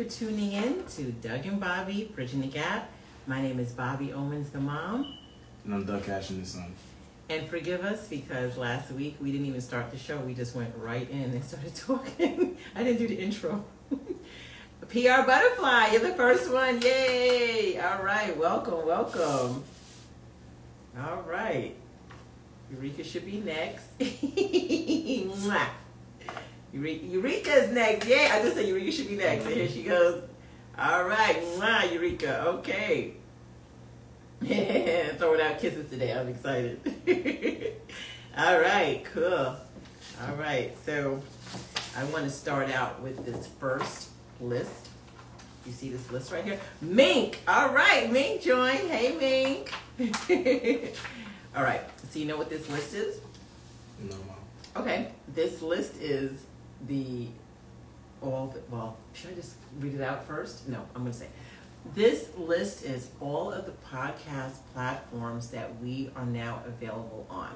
for tuning in to Doug and Bobby Bridging the Gap. My name is Bobby Owens, the mom. And I'm Doug Cashing, the son. And forgive us because last week we didn't even start the show. We just went right in and started talking. I didn't do the intro. PR Butterfly, you're the first one. Yay! All right, welcome, welcome. All right. Eureka should be next. Eureka, Eureka's next. Yay! I just said Eureka should be next. And here she goes. All right. Mwah, Eureka. Okay. Yeah, Throwing out kisses today. I'm excited. All right, cool. All right, so I want to start out with this first list. You see this list right here? Mink. All right, Mink join. Hey, Mink. All right, so you know what this list is? No, mom. Okay, this list is the all the, well, should I just read it out first? No, I'm gonna say this list is all of the podcast platforms that we are now available on.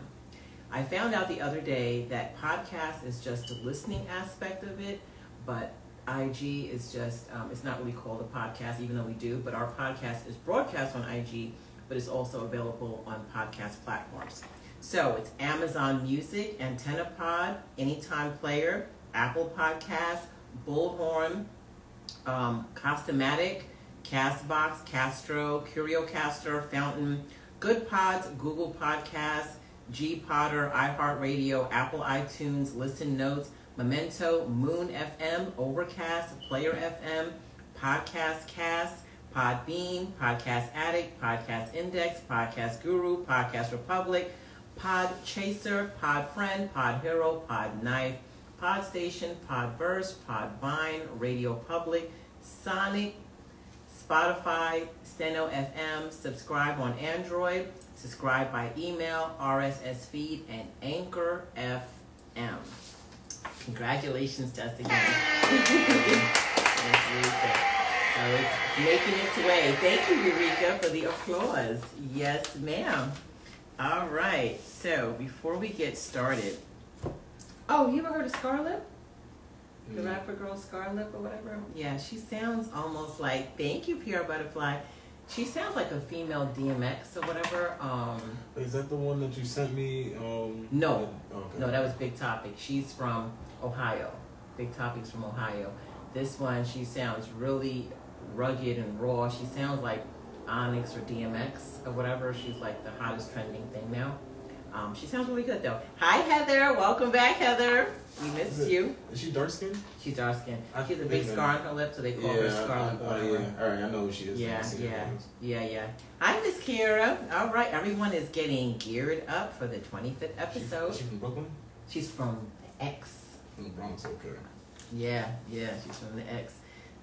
I found out the other day that podcast is just a listening aspect of it, but IG is just, um, it's not really called a podcast, even though we do, but our podcast is broadcast on IG, but it's also available on podcast platforms. So it's Amazon Music, Antenna Pod, Anytime Player, Apple Podcasts, Bullhorn, um, Castamatic, Castbox, Castro, CurioCaster, Fountain, Good Pods, Google Podcasts, gPodder, iHeartRadio, Apple iTunes, Listen Notes, Memento, Moon FM, Overcast, Player FM, Pocket Casts, Podbean, Podcast Addict, Podcast Index, Podcast Guru, Podcast Republic, Pod Chaser, Pod Friend, Pod Hero, Pod Knife, Pod Station, Podverse, Podvine, Radio Public, Sonic, Spotify, Steno FM, subscribe on Android, subscribe by email, RSS feed, and Anchor FM. Congratulations to us again. So it's making its way. Thank you, Eureka, for the applause. Yes, ma'am. All right. So before we get started, oh, you ever heard of Scar Lip? The Mm. rapper girl Scar Lip or whatever? Yeah, she sounds almost like, thank you, PR Butterfly. She sounds like a female DMX or whatever. Um, Is that the one that you sent me? Um, No. Okay. no, that was Big Topic. She's from Ohio. Big Topic's from Ohio. This one, she sounds really rugged and raw. She sounds like Onyx or DMX or whatever. She's like the hottest trending thing now. Um, she sounds really good though. Hi Heather, welcome back Heather. We missed Is it- you. Is she dark skinned? She's dark skinned. She has a big scar on her lip, so they call her Scar Lip. I, yeah. All right, I know who she is. Yeah, I've seen her yeah. Yeah, yeah. Hi, Miss Kira. All right, everyone is getting geared up for the 25th episode. is she from Brooklyn? She's from the X. From the Bronx, okay. Yeah, yeah, she's from the X.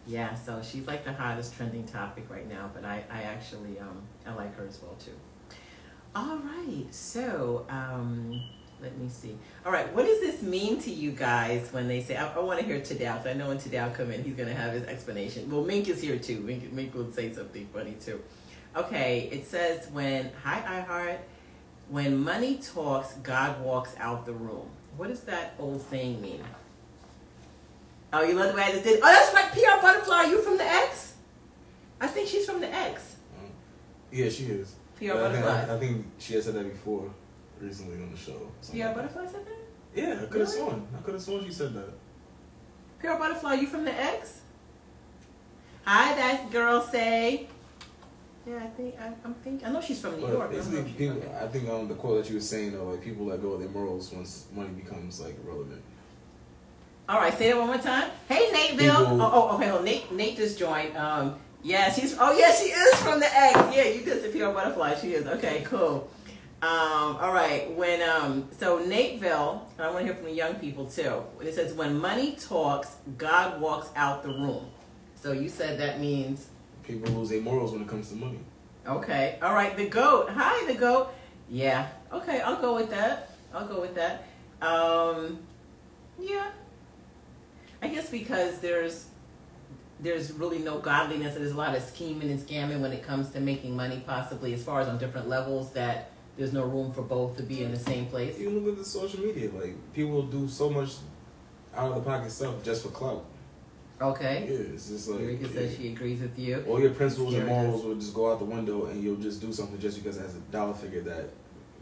Yeah, so she's like the hottest trending topic right now, but I, I actually, um, I like her as well too. All right, so, um, let me see. All right, what does this mean to you guys when they say, I, I want to hear Tadao, 'cause I know when Tadao come in, he's going to have his explanation. Well, Mink is here too. Mink, Mink will say something funny too. Okay, it says when, hi iHeart, when money talks, God walks out the room. What does that old saying mean? Oh, you love the way I just did. Oh, that's right, PR Butterfly. You from the X? I think she's from the X. Yeah, she is. PR But I think, Butterfly. I, I think she has said that before, recently on the show. Something PR like that. Butterfly said that? Yeah, I could have Really? sworn. I could have sworn she said that. PR Butterfly, you from the X? Hi, that girl say. Yeah, I think I, I'm thinking. I know she's from New But York. I don't know basically, if she's people, from the think um, the quote that you were saying, though, like people let go of their morals once money becomes like relevant. All right, say that one more time. Hey, Nateville. People- Oh, oh, okay. Well, Nate, Nate just joined. Um, yeah, she's. Oh, yeah, she is from the X. Yeah, you the PR Butterfly. She is. Okay, cool. Um, all right. When um, so Nateville, and I want to hear from the young people too. It says when money talks, God walks out the room. So you said that means People lose their morals when it comes to money. Okay. All right. The goat. Hi, the goat. Yeah. Okay. I'll go with that. I'll go with that. Um, yeah. I guess because there's there's really no godliness and there's a lot of scheming and scamming when it comes to making money possibly as far as on different levels that there's no room for both to be in the same place. Even look at the social media, like people do so much out of the pocket stuff just for clout. Okay. Yeah, it's just like Eureka yeah. says she agrees with you. all your principles and Here it is. morals will just go out the window, and you'll just do something just because it has a dollar figure that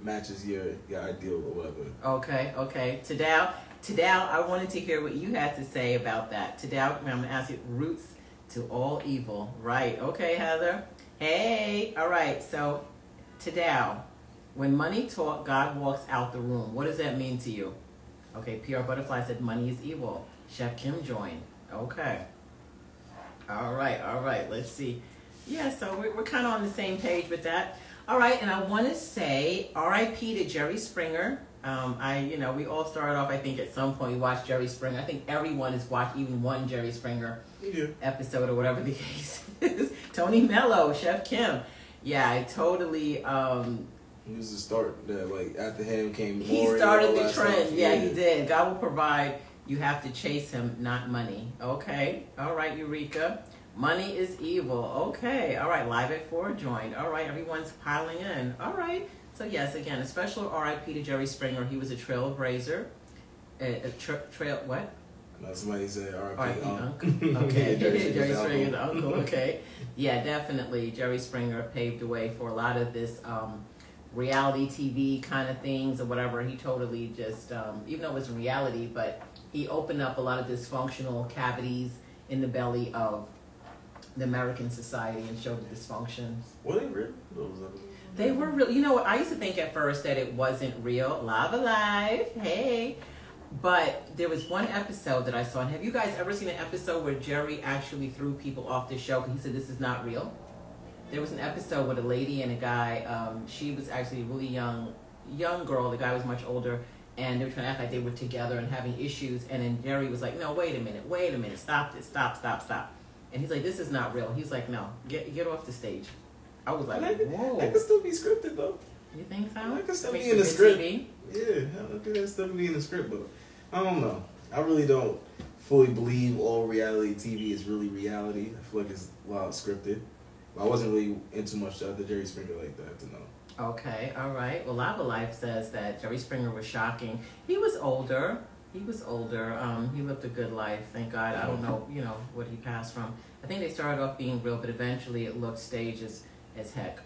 matches your your ideal or whatever. Okay, okay. Tadao, Tadao, I wanted to hear what you had to say about that. Tadao, I'm going to ask you roots to all evil. Right. Okay, Heather. Hey. All right. So, Tadao, when money talk, God walks out the room. What does that mean to you? Okay, PR Butterfly said money is evil. Chef Kim joined. Okay. All right, all right. Let's see. Yeah, so we're, we're kind of on the same page with that. All right, and I want to say RIP to Jerry Springer. Um, I, you know, we all started off, I think, at some point we watched Jerry Springer. I think everyone has watched even one Jerry Springer Yeah. episode or whatever the case is. Tony Mello, Chef Kim. Yeah, I totally. Um, He was the start that like after him came. he Maury started the trend. stuff. Yeah, he did. God will provide. You have to chase him, not money. Okay. All right, Eureka. Money is evil. Okay. All right. Live at four joined. All right. Everyone's piling in. All right. So yes, again, a special RIP to Jerry Springer. He was a trailblazer. A, a tra- trail what? No, somebody said RIP R.I.P. uncle. Okay. Jerry Jerry, Springer's uncle. Okay. Yeah, definitely. Jerry Springer paved the way for a lot of this um, reality TV kind of things or whatever. He totally just, um, even though it was reality, but he opened up a lot of dysfunctional cavities in the belly of the American society and showed the dysfunction. Were they real? They were real. You know what? I used to think at first that it wasn't real. Live, hey. But there was one episode that I saw. And have you guys ever seen an episode where Jerry actually threw people off the show he said this is not real? There was an episode with a lady and a guy. Um, she was actually a really young, young girl. The guy was much older, and they were trying to act like they were together and having issues. And then Jerry was like, "No, wait a minute, wait a minute, stop this, stop, stop, stop." And he's like, "This is not real." He's like, "No, get get off the stage." I was like, That could- "Whoa." That could still be scripted though. You think so? That could still be in the script. TV. Yeah, I think that stuff be in the script, but I don't know. I really don't fully believe all reality TV is really reality. I feel like it's a lot scripted. But I wasn't really into much of the Jerry Springer like that to know. Okay, all right. Well, Lava Life says that Jerry Springer was shocking. He was older. He was older. Um, he lived a good life, thank God. I don't know, you know, what he passed from. I think they started off being real, but eventually it looked staged as, heck.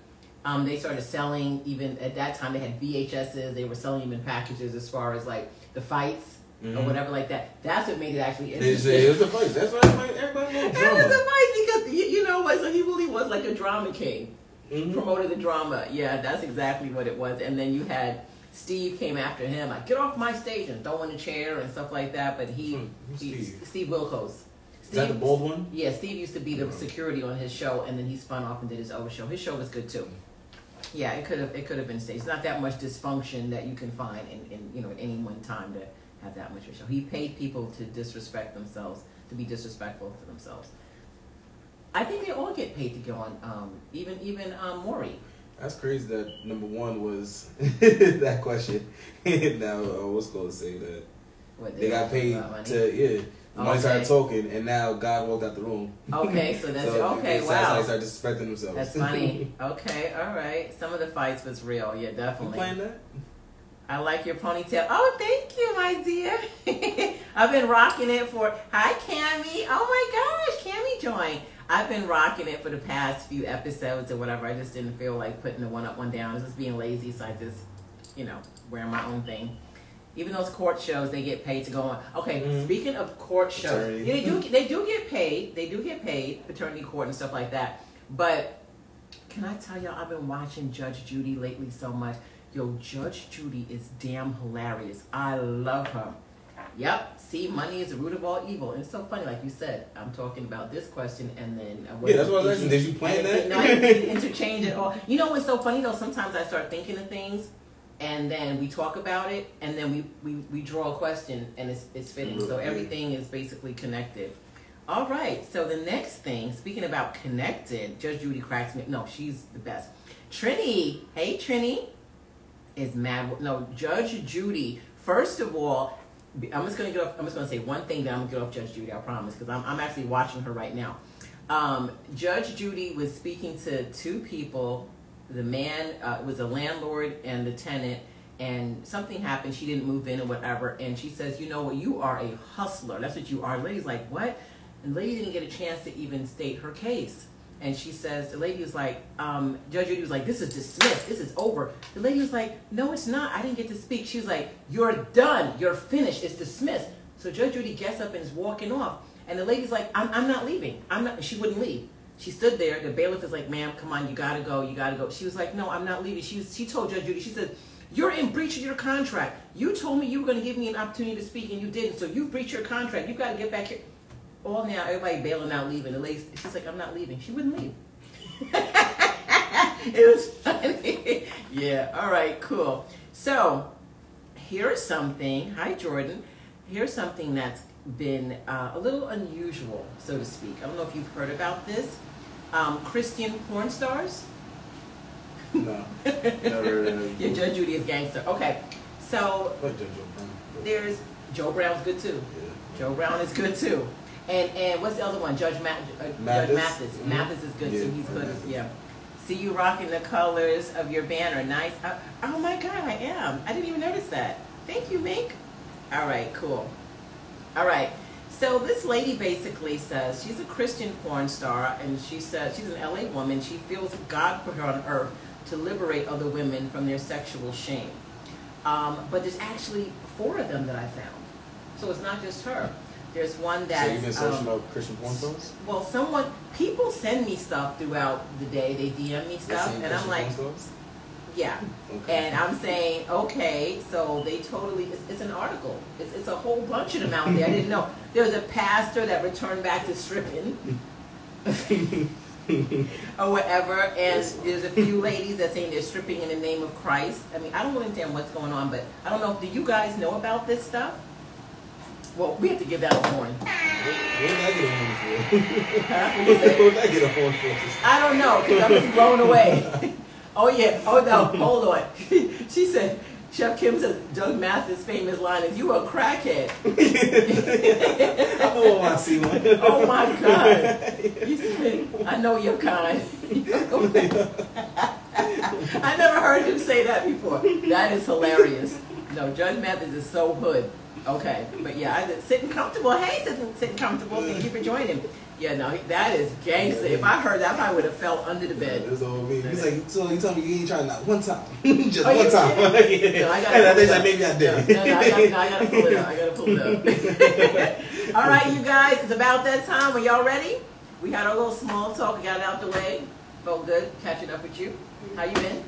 Um, they started selling even at that time. They had VHSs. They were selling them in packages as far as like the fights or whatever like that. That's what made it actually Mm-hmm. Interesting. it was the fights. That's why everybody, everybody knows It was drama. a fight because you, you know what? So he really was like a drama king. Mhm. promoted the drama. Yeah, that's exactly what it was. And then you had Steve came after him, like get off my stage and throw in a chair and stuff like that. But he, Hmm, he Steve? Steve Wilkos. Is that the bald one? Yeah, Steve used to be the security on his show, and then he spun off and did his own show. His show was good too. Yeah, it could have it could have been staged. It's not that much dysfunction that you can find in, in you know at any one time to have that much of a show. He paid people to disrespect themselves, to be disrespectful to themselves. I think they all get paid to go on. Um, even even um, Maury. That's crazy that number one was that question. now, uh, what's going to say that? What, They got paid to, yeah. Money started talking, and now God walked out the room. Okay, so that's So okay. how they Wow, start disrespecting themselves. that's funny. Okay, all right. Some of the fights was real. Yeah, You definitely. playing that? I like your ponytail. Oh, thank you, my dear. I've been rocking it for. Hi, Cammy. Oh my gosh, Cammy joined. I've been rocking it for the past few episodes or whatever. I just didn't feel like putting the one up, one down. I was just being lazy, so I just, you know, wearing my own thing. Even those court shows, they get paid to go on. Okay, Mhm. speaking of court shows, yeah, they do. They do get paid. They do get paid, paternity court and stuff like that. But can I tell y'all, I've been watching Judge Judy lately so much. Yo, Judge Judy is damn hilarious. I love her. Yep. See, money is the root of all evil. And it's so funny, like you said. I'm talking about this question, and then uh, Yeah, that's what I was asking. Did you plan that? No, I didn't interchange it all. You know what's so funny though? Sometimes I start thinking of things, and then we talk about it, and then we we, we draw a question, and it's it's fitting. So everything is basically connected. All right. So the next thing, speaking about connected, Judge Judy cracks me. No, she's the best. Trini, hey Trini, is mad. No, Judge Judy. First of all, I'm just gonna get off. I'm just gonna say one thing. Then I'm gonna get off Judge Judy. I promise, because I'm I'm actually watching her right now. Um, Judge Judy was speaking to two people. The man uh, was a landlord and the tenant, and something happened. She didn't move in or whatever. And she says, "You know what? You are a hustler. That's what you are." The lady's like, "What?" And the lady didn't get a chance to even state her case. And she says, the lady was like, um, Judge Judy was like, this is dismissed, this is over. The lady was like, no, it's not. I didn't get to speak. She was like, you're done, you're finished, it's dismissed. So Judge Judy gets up and is walking off. And the lady's like, I'm, I'm not leaving. I'm not. She wouldn't leave. She stood there. The bailiff is like, ma'am, come on, you gotta go, you gotta go. She was like, no, I'm not leaving. She, was, she told Judge Judy, she said, you're in breach of your contract. You told me you were gonna give me an opportunity to speak and you didn't. So you breached your contract. You gotta get back here. All now, everybody bailing out, leaving. The lady, she's like, I'm not leaving. She wouldn't leave. it was funny. yeah, all right, cool. So, here's something. Hi, Jordan. Here's something that's been uh, a little unusual, so to speak. I don't know if you've heard about this. Um, Christian porn stars. No, never heard of yeah, Judge Judy is gangster. Okay, so Like Joe Brown. there's Joe Brown's good too. Yeah. Joe Brown is good too. And and what's the other one? Judge Ma- uh, Judge Mathis? Mathis. Mhm. Mathis is good Yeah, too. He's good. Mathis. Yeah. See you rocking the colors of your banner. Nice. Uh, oh my God, I am. I didn't even notice that. Thank you, Mink. All right, cool. All right. So this lady basically says she's a Christian porn star, and she says she's an LA woman. She feels God put her on earth to liberate other women from their sexual shame. Um, but there's actually four of them that I found. So it's not just her. There's one that. So you've been searching um, up Christian porn stars? well, someone people send me stuff throughout the day. They DM me stuff, and I'm like? Yeah. Okay. And I'm saying, okay, so they totally, it's, it's an article. It's, it's a whole bunch of them out there. I didn't know. There was a pastor that returned back to stripping or whatever, and there's a few ladies that saying they're stripping in the name of Christ. I mean, I don't understand what's going on, but I don't know. Do you guys know about this stuff? Well, we have to give that a horn. What did I get a horn for? Huh? What What you say? did I get a horn for? I don't know because I'm just blown away. oh yeah. Oh no. Hold on. she said. Chef Kim says Doug Mathis' famous line is "You a crackhead." I know I see one. Oh my God. He said, "I know you're kind." I never heard him say that before. That is hilarious. No, Judge Mathis is so hood. Okay, but yeah, I sitting comfortable. Hey, sitting, sitting comfortable. Thank you for joining. Yeah, no, that is gangster. If I heard that, I probably would have fell under the bed. That's all me. He's like, so you told me you ain't trying not one time. Just Oh, one yeah, time. yeah. No, I gotta and I pull it think like, maybe I No, did. no, no, I, gotta, no, I gotta pull it up. I gotta pull it up. all right, you guys, it's about that time. Are y'all ready? We had our little small talk. We got it out the way. Felt good catching up with you. How you been?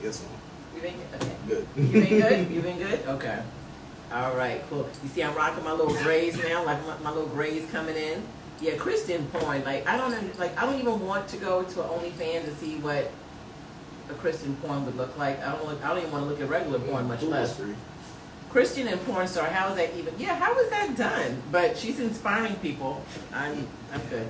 yes, ma'am. You been good? okay? Good. You been good? You been good? Okay. All right, cool. You see, I'm rocking my little grays now, like my, my little grays coming in. Yeah, Christian porn. Like I don't like. I don't even want to go to an OnlyFans to see what a Christian porn would look like. I don't. Look, I don't even want to look at regular porn, much less. is. Christian and porn star. How is that even? Yeah, how is that done? But she's inspiring people. I'm. I'm good.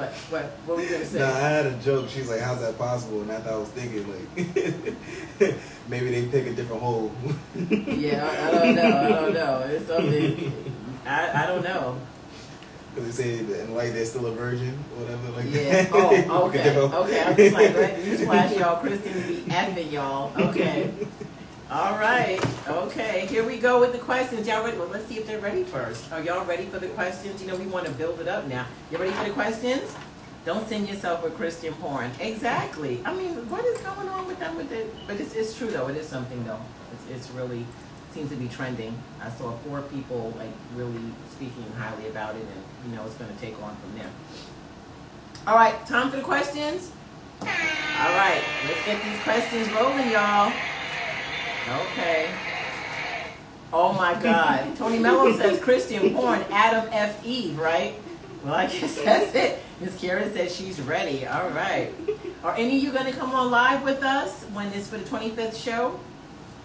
What? What? What were you gonna say? Nah, I had a joke. She's like, "How's that possible?" And I thought I was thinking, like, maybe they pick a different hole. Yeah, I, I don't know. I don't know. It's something. I, I don't know. Because they say that in light they're still a virgin, or whatever. Like Yeah. that. Oh, okay. Okay. I'm just like, let newsflash, y'all. Christians be effing y'all. Okay. All right. Okay. Here we go with the questions. Y'all ready? Well, let's see if they're ready first. Are y'all ready for the questions? You know, we want to build it up now. You ready for the questions? Don't send yourself a Christian porn. Exactly. I mean, what is going on with them with it? But it's, it's true though. It is something though. It's, it's really seems to be trending. I saw four people like really speaking highly about it, and you know it's going to take on from there. All right, time for the questions. All right, let's get these questions rolling, y'all. Okay. Oh my God. Tony Mello says Christian porn, Adam F. Eve, right? Well, I guess that's it. Miss Karen says she's ready. All right. Are any of you going to come on live with us when it's for the 25th show?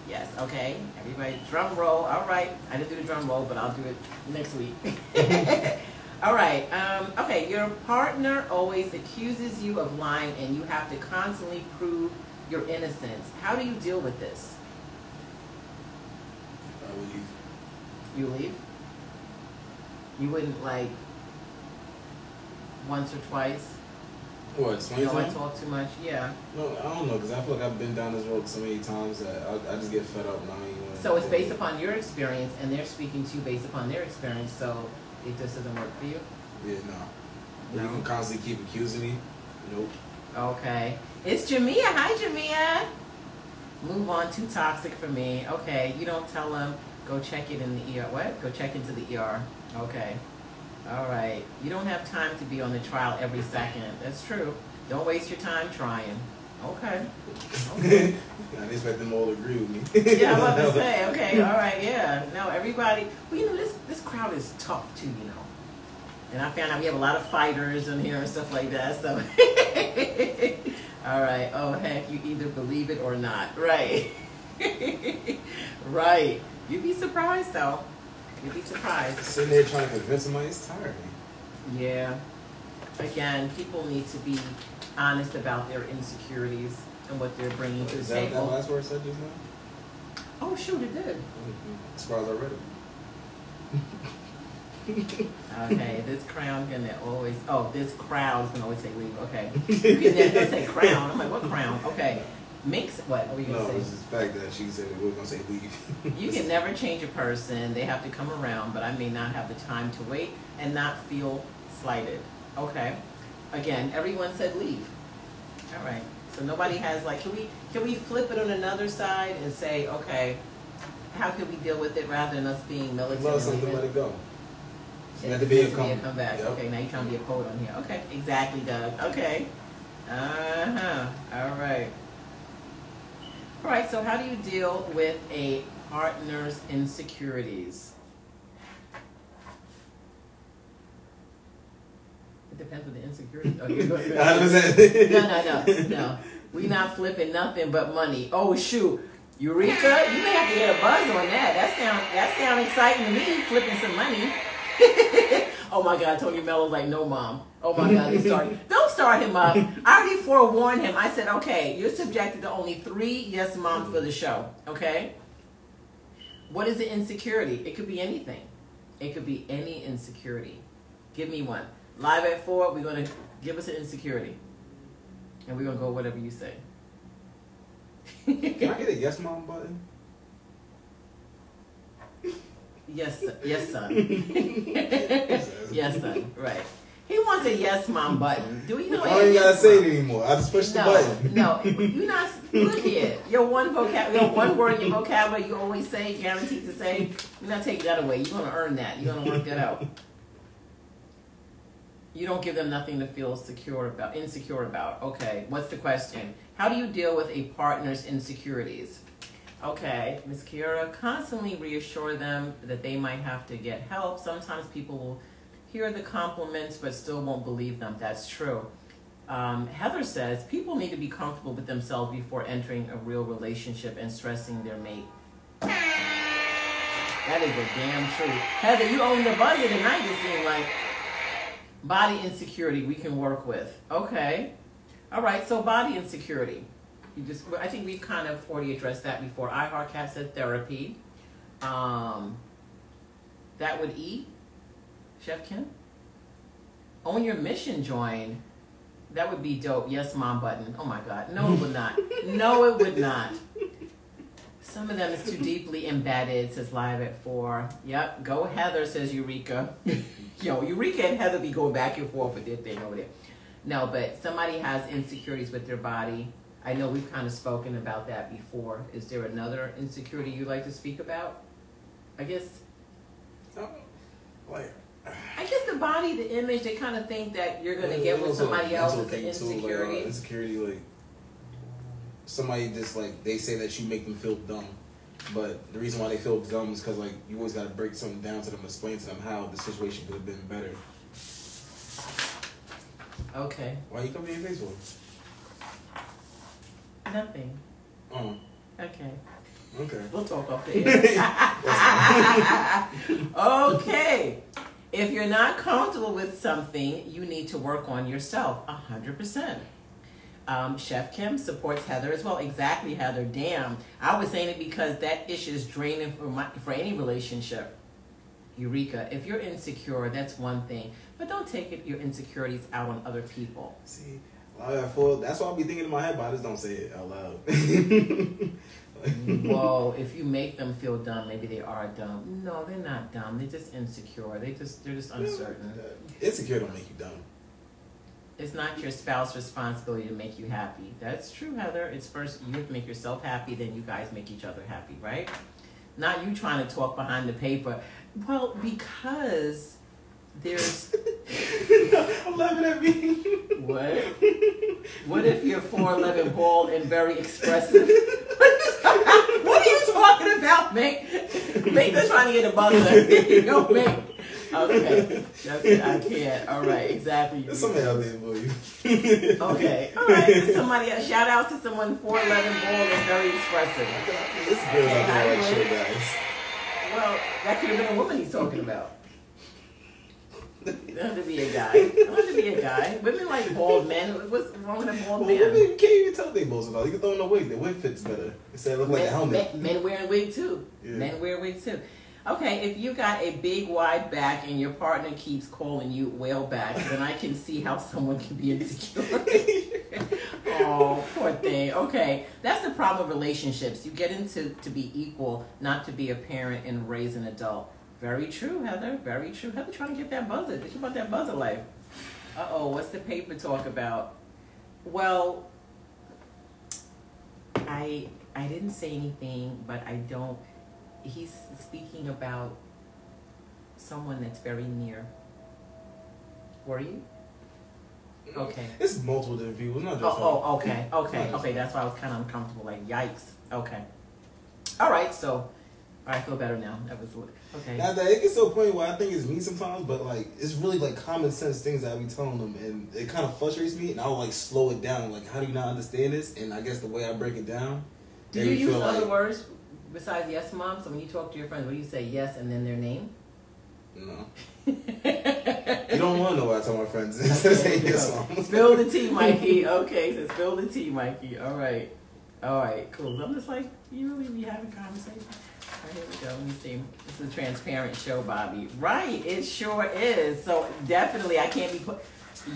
Yes, okay. Everybody, drum roll. All right. I didn't do the drum roll, but I'll do it next week. All right. Um, okay. Your partner always accuses you of lying, and you have to constantly prove your innocence. How do you deal with this? I leave. You leave? You wouldn't like once or twice? What? You know, I talk too much. Yeah. No, I don't know, because I feel like I've been down this road so many times that I, I just get fed up now. So it's based upon your experience, and they're speaking to you based upon their experience. So it just doesn't work for you. Yeah, no. You can constantly keep accusing me. Nope. Okay. It's Jamia. Hi, Jamia. Move on. Too toxic for me. Okay. You don't tell them. Go check it in the ER. What? Go check into the ER. Okay. All right. You don't have time to be on the trial every second. That's true. Don't waste your time trying. Okay. Okay. I expect them all to agree with me. yeah, I'm about to say. Okay. All right. Yeah. No, everybody. Well, you know, this this crowd is tough too. You know. And I found out we have a lot of fighters in here and stuff like that. So. all right. Oh heck, you either believe it or not. Right. right. You'd be surprised though. You'd be surprised. Sitting there trying to convince somebody is tiring. Yeah. Again, people need to be honest about their insecurities and what they're bringing to the Is that that table. last word I said just now? Oh shoot, it did. As far as I read it. Okay, this crown gonna always. Oh, this crowd's gonna always say leave. Okay, you can never say crown. I'm like, what crown? Okay, makes what? You No, gonna it's say? just the fact that she said we were gonna say leave. You can never change a person. They have to come around, but I may not have the time to wait and not feel slighted. Okay. Again, everyone said leave. All right. So nobody has like, can we can we flip it on another side and say, okay, how can we deal with it rather than us being militant? Love something, let it go. Let to be a meant come- comeback. Yep. Okay, now you're trying to be a poet on here. Okay, exactly, Doug. Okay. Uh huh. All right. All right. So, how do you deal with a partner's insecurities? It depends on the insecurities. Oh, you're going I was at- no, no, no, no. We not flipping nothing but money. Oh shoot, Eureka! You may have to get a buzz on that. That sound that sound exciting to me. Flipping some money. oh my God, Tony Mello's like, no, mom. Oh my God, they started. Don't start him up. I already forewarned him. I said, okay, you're subjected to only three yes moms for the show. Okay. What is the insecurity? It could be anything. It could be any insecurity. Give me one. Live at four, we're gonna give us an insecurity. And we're gonna go whatever you say. Can I get a yes mom button? yes, son. yes, son. yes, son. Right. He wants a yes, mom button. Do you know? I don't even yes, gotta say it anymore. I just push the button. no, you're not. Look here, your one vocab, your one word, in your vocabulary, you always say, guaranteed to say. You're not taking that away. You're gonna earn that. You're gonna work that out. You don't give them nothing to feel secure about, insecure about. Okay, what's the question? How do you deal with a partner's insecurities? Okay, Ms. Kiera, constantly reassure them that they might have to get help. Sometimes people will hear the compliments but still won't believe them. That's true. Um, Heather says people need to be comfortable with themselves before entering a real relationship and stressing their mate. That is a damn truth. Heather, you own the buzzer tonight, it seems like. Body insecurity we can work with. Okay. All right, so body insecurity. You just I think we've kind of already addressed that before. I Heart Cat said therapy. Um that would eat. Chef Kim? Own your mission join. That would be dope. Yes, mom button. Oh my god. No, it would not. No, it would not. Some of them is too deeply embedded, says live at four. Yep. Go Heather, says Eureka. Yo, Eureka and Heather be going back and forth with their thing over there. No, but somebody has insecurities with their body. I know we've kind of spoken about that before. Is there another insecurity you'd like to speak about? I guess Oh, Like, I guess the body, the image, they kind of think that you're gonna get with also a somebody else mental is an thing, too, like, uh, insecurity. insecurity, like somebody just like they say that you make them feel dumb, but the reason why they feel dumb is because like you always got to break something down to them, explain to them how the situation could have been better. Okay, Why you come to your face for? nothing. Oh, Okay, okay. we'll talk off the air. okay, if you're not comfortable with something, you need to work on yourself a hundred percent. Um, Chef Kim supports Heather as well. Exactly, Heather. Damn, I was saying it because that issue is draining for my, for any relationship. Eureka, if you're insecure, that's one thing, but don't take it, your insecurities out on other people. See. That's what I'll be thinking in my head, but I just don't say it out loud. Whoa, if you make them feel dumb, maybe they are dumb. No, they're not dumb. They're just insecure. They just they're just uncertain. Insecure don't make you dumb. It's not your spouse's responsibility to make you happy. That's true, Heather. It's first you have to make yourself happy, then you guys make each other happy, right? Not you trying to talk behind the paper. Well, because there's I'm laughing at me. what? What if you're four eleven bald and very expressive? what are you talking about, Mink? Mink is trying to get a buzzer. Yo, Mink. Okay, that's it. I can't. All right, exactly. There's somebody out there for you. Okay, all right. Somebody else. Shout out to someone four eleven bald and very expressive. It's girls out there like show guys. Well, that could have been a woman he's talking about. Had to be a guy. It had to be a guy. Women like bald men. What's wrong with a bald Well, man? women, you can't even tell they both about. You can throw in a wig. The wig fits better. Instead of look like a helmet. men, men wearing wig too. Yeah. Men wear a wig too. Okay, if you got a big wide back and your partner keeps calling you whale back, then I can see how someone can be insecure. oh, poor thing. Okay, that's the problem with relationships. You get into to be equal, not to be a parent and raise an adult. Very true, Heather. Very true. Heather trying to get that buzzer. Think about that buzzer life. Uh oh, what's the paper talk about? Well, I I didn't say anything, but I don't. He's speaking about someone that's very near. Were you? Okay. It's multiple different people. It's not just. Oh, oh, okay, okay, okay. That's why I was kind of uncomfortable. Like, yikes. Okay. All right. So. I feel better now. That was okay. Now that it gets to a point where I think it's me sometimes, but like it's really like common sense things that I be telling them, and it kind of frustrates me, and I'll like slow it down. Like, how do you not understand this? And I guess the way I break it down, Do you use feel other like- words besides yes, mom? So when you talk to your friends, what do you say? Yes, and then their name. no, you don't want to know what I tell my friends. Instead of saying yes, mom. Spill the tea, Mikey. Okay, so spill the tea, Mikey. All right. All right, cool. I'm just like, you really be having a conversation. All right, here we go. Let me see. This is a transparent show, Bobby. Right, it sure is. So definitely, I can't be put.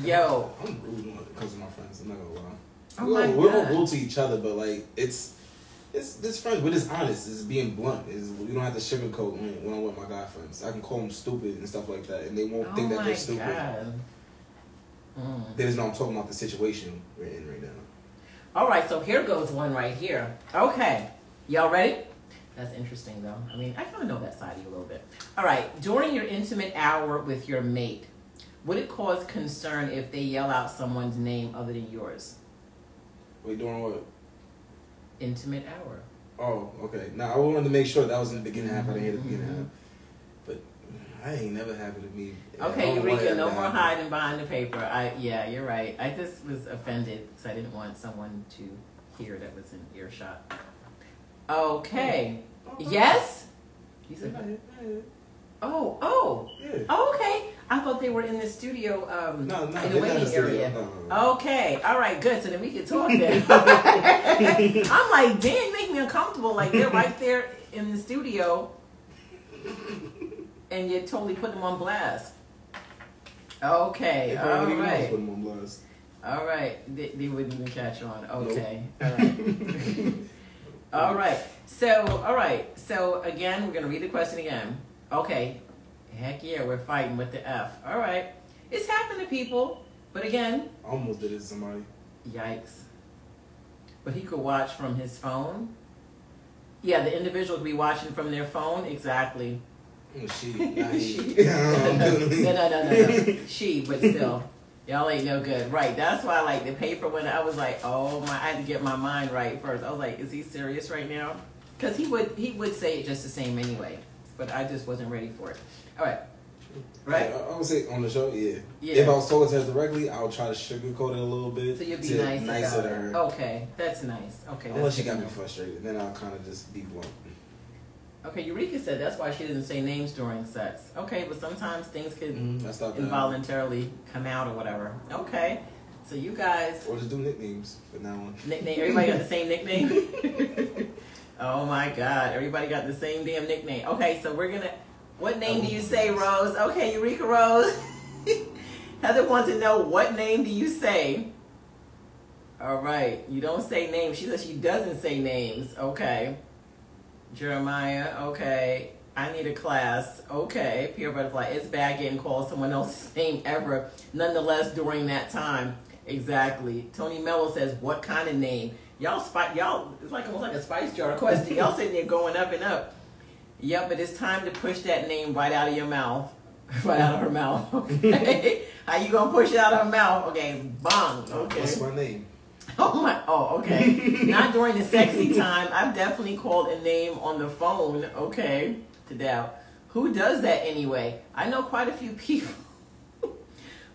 Yo, I'm rude when it comes to my friends. I'm not gonna lie. Oh we're, my we're all rude to each other, but like it's it's this friends. We're just honest. It's being blunt. Is we don't have to sugarcoat when, when I'm with my guy friends. I can call them stupid and stuff like that, and they won't oh think that my they're stupid. god. Mm. They just know I'm talking about the situation we're in right now. All right, so here goes one right here. Okay, y'all ready? That's interesting, though. I mean, I kind of know that side of you a little bit. All right, during your intimate hour with your mate, would it cause concern if they yell out someone's name other than yours? Wait, doing what? Intimate hour. Oh, okay. Now I wanted to make sure that was in the beginning half. I didn't hear the beginning half. Mm-hmm. But I ain't never happened to me. Okay, Eureka, no more hiding behind the paper. I yeah, you're right. I just was offended because I didn't want someone to hear that was in earshot. Okay. Yes. You said oh oh yeah. oh okay. I thought they were in the studio um No, no, in the waiting area. No. Okay, all right, good. So then we can talk then. I'm like, damn, make me uncomfortable. Like they're right there in the studio, and you're totally putting them on blast. Okay, all right, put them on blast. all right. They, they wouldn't even catch on. Okay, all right, all right. So, all right. So again, we're gonna read the question again. Okay, heck yeah, we're fighting with the F. All right, it's happened to people, but again, I almost did it to somebody. Yikes. But he could watch from his phone? Yeah, the individual could be watching from their phone? Exactly. Oh, she. She. no, no, no, no, no. She, but still. Y'all ain't no good. Right. That's why, like, the paper, when I was like, oh my, I had to get my mind right first. I was like, is he serious right now? Because he would, he would say it just the same anyway. But I just wasn't ready for it. All right. Right? I, would say on the show, yeah. Yeah. If I was talking to her directly, I would try to sugarcoat it a little bit. So you'd be nice nicer to her. Okay, that's nice. Okay. Unless she got me frustrated, then I'll kind of just be blunt. Okay, Eureka said that's why she didn't say names during sex. Okay, but sometimes things could. Mm, I involuntarily come out or whatever. Okay, so you guys Or just do nicknames from now on. nickname. Everybody got the same nickname. oh my God, everybody got the same damn nickname. Okay, so we're gonna. What name do you say, Rose? Okay, Eureka Rose. Heather wants to know what name do you say All right. You don't say names. She says she doesn't say names. Okay. Jeremiah. Okay. I need a class. Okay. PR Butterfly. It's bad getting called someone else's name ever. Nonetheless, during that time. Exactly. Tony Mello says, "What kind of name?" Y'all spot y'all. It's like almost like a spice jar question. Y'all sitting there going up and up. Yep, but it's time to push that name right out of your mouth. Right out of her mouth. Okay. How you gonna push it out of her mouth? Okay, bong. Okay. What's my name? Oh my. Oh, okay. Not during the sexy time. I've definitely called a name on the phone. Okay, Tadao. Who does that anyway? I know quite a few people.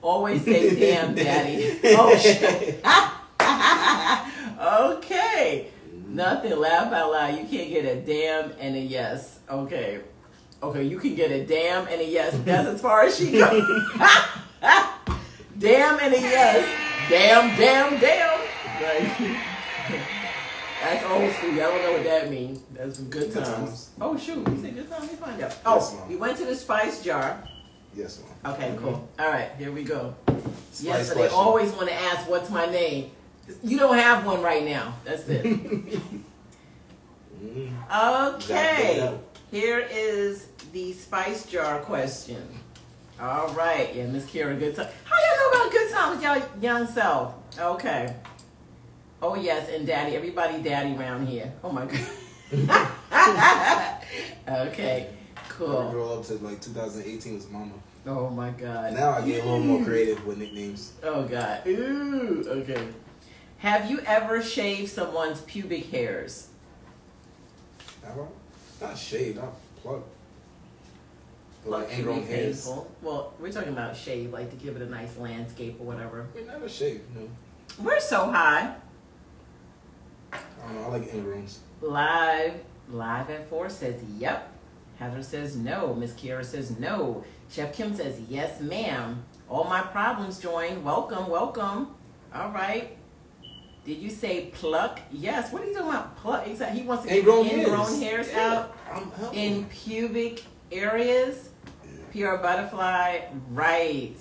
Always say, "Damn, daddy." Oh shit. okay. Nothing. Laugh out loud. You can't get a damn and a yes. Okay. Okay, you can get a damn and a yes. That's as far as she goes. damn and a yes. Damn, damn, damn. Right. That's old school. Y'all don't know what that means. That's some good Good times. times. Oh shoot, you said good time. Let me find out. Yes, Oh, Mom. we went to the spice jar. Yes, mom. Okay, cool. All right, here we go. Spice yes, so they question. always want to ask, "What's my name?" You don't have one right now. That's it. Mm. Okay, here is the spice jar question. All right, yeah, Miss Kira, good time. How y'all know about good time with y'all young self? Okay. Oh yes, and daddy, everybody daddy around here. Oh my god. okay, I cool. grow up to like 2018 was mama. Oh my god. Now I get a little more creative with nicknames. Oh god. Ooh. Okay. Have you ever shaved someone's pubic hairs? Have I? Not shaved, not plucked. Pluck like can ingrown hairs. painful. Well, we're talking about shave, like to give it a nice landscape or whatever. We never shaved, no. We're so high. I don't know, I like ingrowns. Live, live at four says yep. Heather says no. Miss Kiera says no. Chef Kim says yes, ma'am. All my problems join. Welcome, welcome. All right. Did you say pluck? Yes. What are you talking about? Pluck? Exactly. He wants to get Ingrown ingrown hairs. hairs Yeah, out in pubic areas. PR Butterfly, right.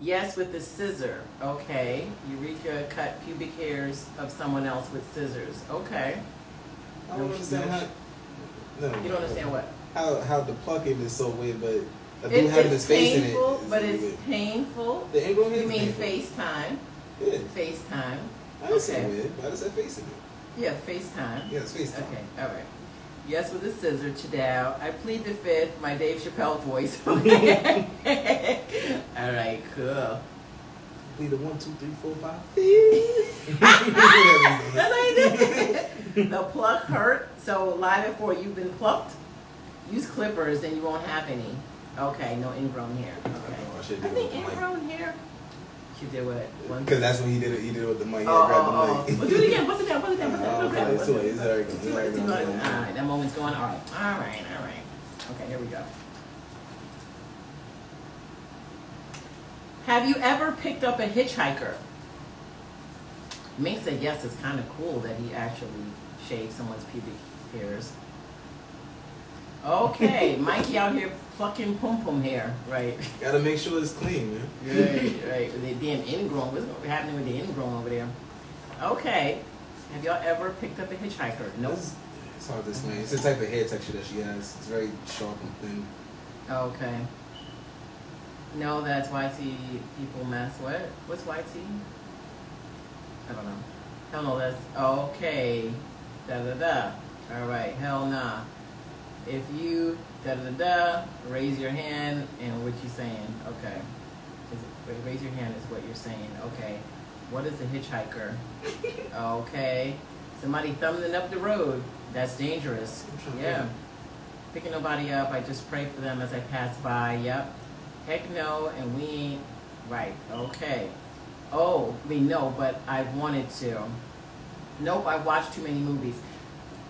Yes, with the scissor. Okay. Eureka cut pubic hairs of someone else with scissors. Okay. I don't understand how. No. You don't understand what? How how the plucking is so weird, but a dude It, having it's his face in it. painful, is but really it's weird. painful. The ingrown hairs You mean painful. FaceTime? Yeah. FaceTime. I didn't say Okay. weird, but I just said face in it. Yeah, FaceTime. Yeah, it's face time. Okay, all right. Yes, with a scissor, Tadao. I plead the fifth, my Dave Chappelle voice. all right, cool. Plead the one, two, three, four, five. That's how you do it. The pluck hurt. So live at four, you've been plucked. Use clippers, then you won't have any. Okay, no ingrown hair. Okay. I should I do think it with the mic. ingrown hair. You did what? One. Because that's when he did it. He did it with the money. He Oh, had grabbed oh, oh. the mic. Well, do it again. What's it down? What's it down? What's it down? Oh, What's it down? What's it too late. It's already gone. It's It's too late. already Too gone. late. All right, that moment's going. All right. All right. All right. Okay, here we go. Have you ever picked up a hitchhiker? Mink said yes. It's kind of cool that he actually shaved someone's pubic hairs. Okay, Mikey out here plucking pom pom hair. Right. Gotta make sure it's clean, man. Right, right. With the damn ingrown. What's happening with the ingrown over there? Okay. Have y'all ever picked up a hitchhiker? Nope. It's, it's hard to explain. It's the type of hair texture that she has. It's very sharp and thin. Okay. No, that's YT people mess. What? What's YT? I don't know. Hell no, that's okay. Da da da. All right. Hell nah. If you da da da, raise your hand and what you saying? Okay. Is it, raise your hand is what you're saying. Okay. What is a hitchhiker? okay. Somebody thumbing up the road. That's dangerous. I'm trying to Yeah. Picking nobody up. I just pray for them as I pass by. Yep. Heck no, and we ain't right. Okay. Oh, I mean no, but I wanted to. Nope, I watched too many movies.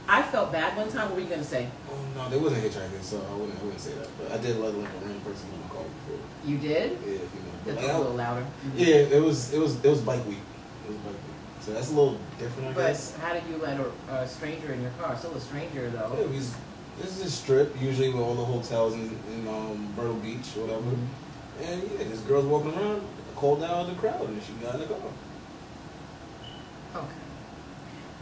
I felt bad one time. What were you gonna say? Oh no, there wasn't hitchhiking, so I wouldn't. I wouldn't say that. But I did let like a random person on the call before. You did? Yeah, if you know. But, like, a little louder. yeah, it was. It was. It was bike week. It was bike week. So that's a little different, I But guess. how did you let a, a stranger in your car? Still a stranger though. we was, this is a strip, usually with all the hotels in, in um, Myrtle Beach or whatever. Mhm. And yeah, this girl's walking around, called out the crowd, and she got in the car. Okay.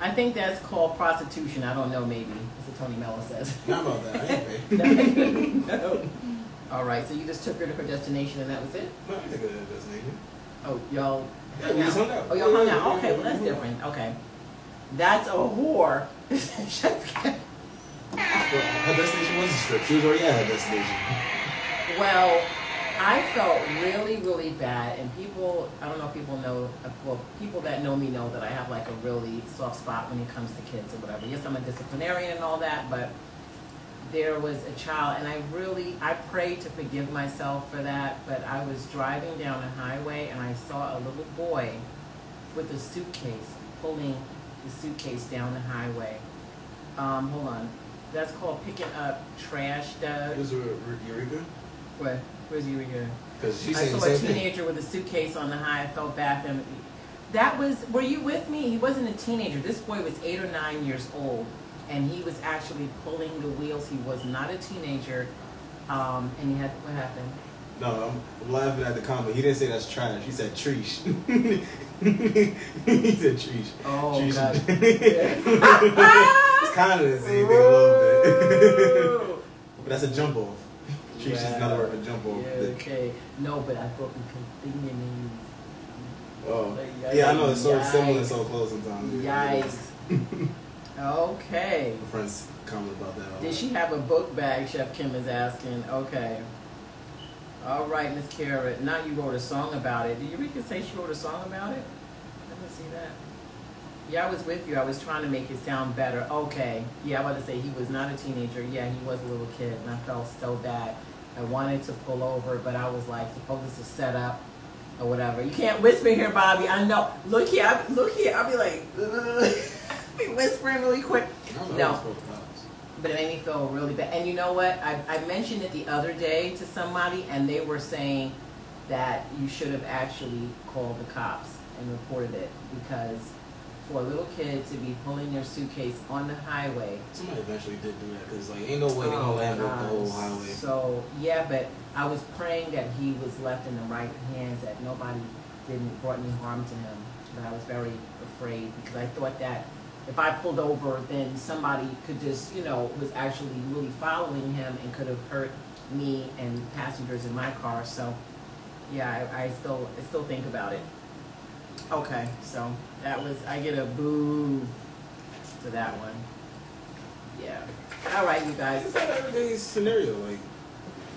I think that's called prostitution. I don't know, maybe. That's what Tony Mello says. Not about that. I ain't no. All right, so you just took her to her destination and that was it? No, I take her to that destination. Oh, y'all. Yeah, we just hung out. Oh, y'all hung out. Okay, well, that's different. Okay. That's a whore. Well, her destination was a strip. She was already at her destination. Well, I felt really, really bad, and people, I don't know if people know, well, people that know me know that I have like a really soft spot when it comes to kids or whatever. Yes, I'm a disciplinarian and all that, but there was a child, and I really, I prayed to forgive myself for that, but I was driving down a highway and I saw a little boy with a suitcase pulling the suitcase down the highway. Um, hold on. That's called picking up trash, Doug. Is it Eureka? Where? Where's Eureka? Because she's I saying the saw a same thing. teenager with a suitcase on the high. I felt bad for him. That was. Were you with me? He wasn't a teenager. This boy was eight or nine years old, and he was actually pulling the wheels. He was not a teenager. Um, and he had what happened? No, I'm, I'm laughing at the comment. He didn't say that's trash. He said treesh. he said treesh. Oh Treesh. God! it's kind of the same thing a little bit. but that's a jump off. Is another word for jump off. Yeah, okay. No, but I thought we could think in Oh, yeah, I know it's so similar, so close sometimes. Yikes. Okay. My friends comment about that. all Did she have a book bag? Chef Kim is asking. Okay. All right, Miss Kara. Now you wrote a song about it. Did Eureka say she wrote a song about it? Let me see that. Yeah, I was with you. I was trying to make it sound better. Okay. Yeah, I was about to say he was not a teenager. Yeah, he was a little kid, and I felt so bad. I wanted to pull over, but I was like, suppose this is set up or whatever. You can't whisper here, Bobby. I know. Look here. I, look here. I'll be like, be whispering really quick. I don't know No. what's called cops. But it made me feel really bad. And you know what? I, I mentioned it the other day to somebody, and they were saying that you should have actually called the cops and reported it because for a little kid to be pulling their suitcase on the highway. Somebody eventually did do that because like ain't no way they oh gonna land walk the whole highway. So yeah, but I was praying that he was left in the right hands, that nobody didn't brought any harm to him. But I was very afraid because I thought that if I pulled over, then somebody could just, you know, was actually really following him and could have hurt me and passengers in my car. So yeah, I, I still I still think about it. Okay, so that was I get a boo to that one. Yeah. All right, you guys. It's not everyday scenario. Like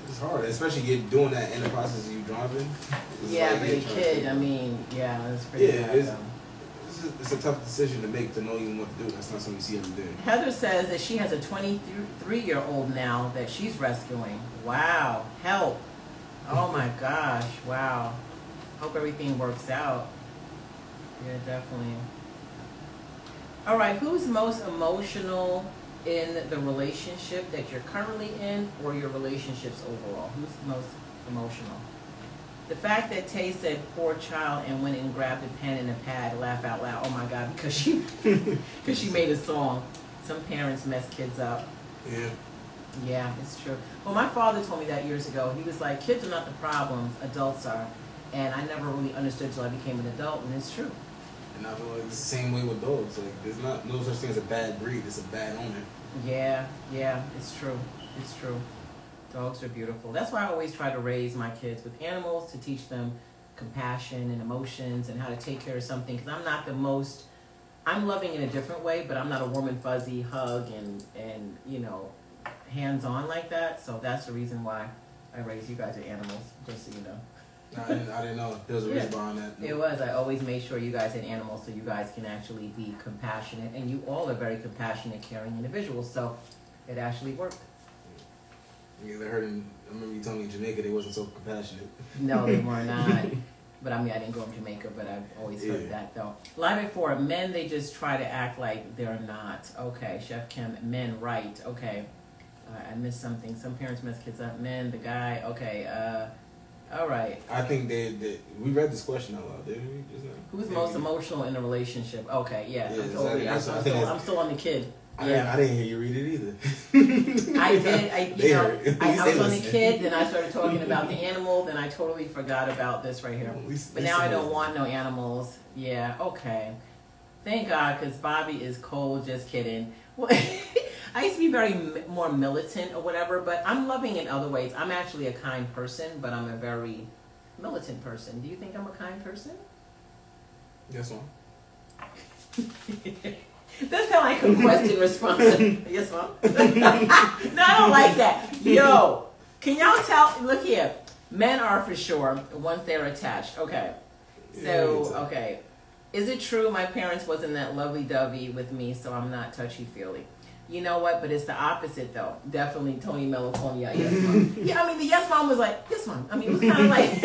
it's hard, especially get doing that in the process of you driving. It's Yeah, like but a kid, I mean, yeah, it's pretty Yeah, bad it's-. It's a, it's a tough decision to make to know even what to do. That's not something you see every day. Heather says that she has a 23 year old now that she's rescuing. Wow, help. Oh my gosh, wow. Hope everything works out. Yeah, definitely. All right, who's most emotional in the relationship that you're currently in or your relationships overall? Who's most emotional? The fact that Tay said poor child and went and grabbed a pen and a pad, laugh out loud. Oh my God, because she because she made a song. Some parents mess kids up. Yeah. Yeah, it's true. Well, my father told me that years ago. He was like, kids are not the problem, adults are. And I never really understood until I became an adult, and it's true. And I feel like it's the same way with dogs. Like there's not no such thing as a bad breed. It's a bad owner. Yeah, yeah, it's true. It's true. Dogs are beautiful. That's why I always try to raise my kids with animals to teach them compassion and emotions and how to take care of something. Because I'm not the most, I'm loving in a different way, but I'm not a warm and fuzzy hug and, and you know, hands on like that. So that's the reason why I raise you guys with animals, just so you know. I didn't, I didn't know there was a reason behind that. It was. I always made sure you guys had animals so you guys can actually be compassionate. And you all are very compassionate, caring individuals. So it actually worked. Yeah, they heard in, I remember you telling me in Jamaica they wasn't so compassionate. No, they were not. But I mean, I didn't go to Jamaica, but I've always heard Yeah. that though. Live at four, men, they just try to act like they're not. Okay, Chef Kim, men, right. Okay. Uh, I missed something. Some parents mess kids up. Men, the guy, okay. Uh, all right. I think they, they we read this question out loud, didn't we? Just now? Who's Yeah, most we- emotional in a relationship? Okay, yeah. Yeah, I'm, totally, exactly. I'm, That's- I'm still, I'm still on the kid. I, didn't, Yeah. I didn't hear you read it either. I did. I, you know, heard it. At I, I they was on the kid, then I started talking about the animal, then I totally forgot about this right here. At But now I don't they want no animals. Yeah, okay. Thank God, because Bobby is cold. Just kidding. I used to be very more militant or whatever, but I'm loving in other ways. I'm actually a kind person, but I'm a very militant person. Do you think I'm a kind person? Yes, ma'am. That sound like a question response. yes, ma'am. no, I don't like that. Yo, can y'all tell? Look here. Men are for sure once they're attached. Okay. So, okay. Is it true my parents wasn't that lovey dovey with me, so I'm not touchy feely? You know what? But it's the opposite, though. Definitely Tony Mello calling me out, yes, mom. yeah, I mean, the yes, mom was like, yes, mom. I mean, it was kind of like,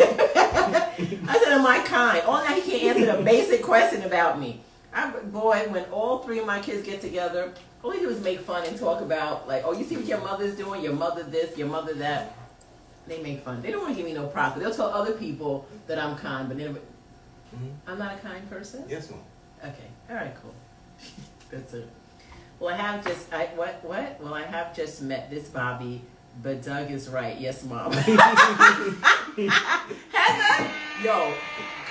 I said, am I kind? All now he can't answer the basic question about me. I, boy, when all three of my kids get together, all they do is make fun and talk about, like, oh, you see what your mother's doing? Your mother this, your mother that. They make fun. They don't want to give me no profit. They'll tell other people that I'm kind, but then Mhm. I'm not a kind person. Yes, mom. Okay. All right. Cool. That's it. Well, I have just I what what? Well, I have just met this Bobby, but Doug is right. Yes, mom. Heather, yo,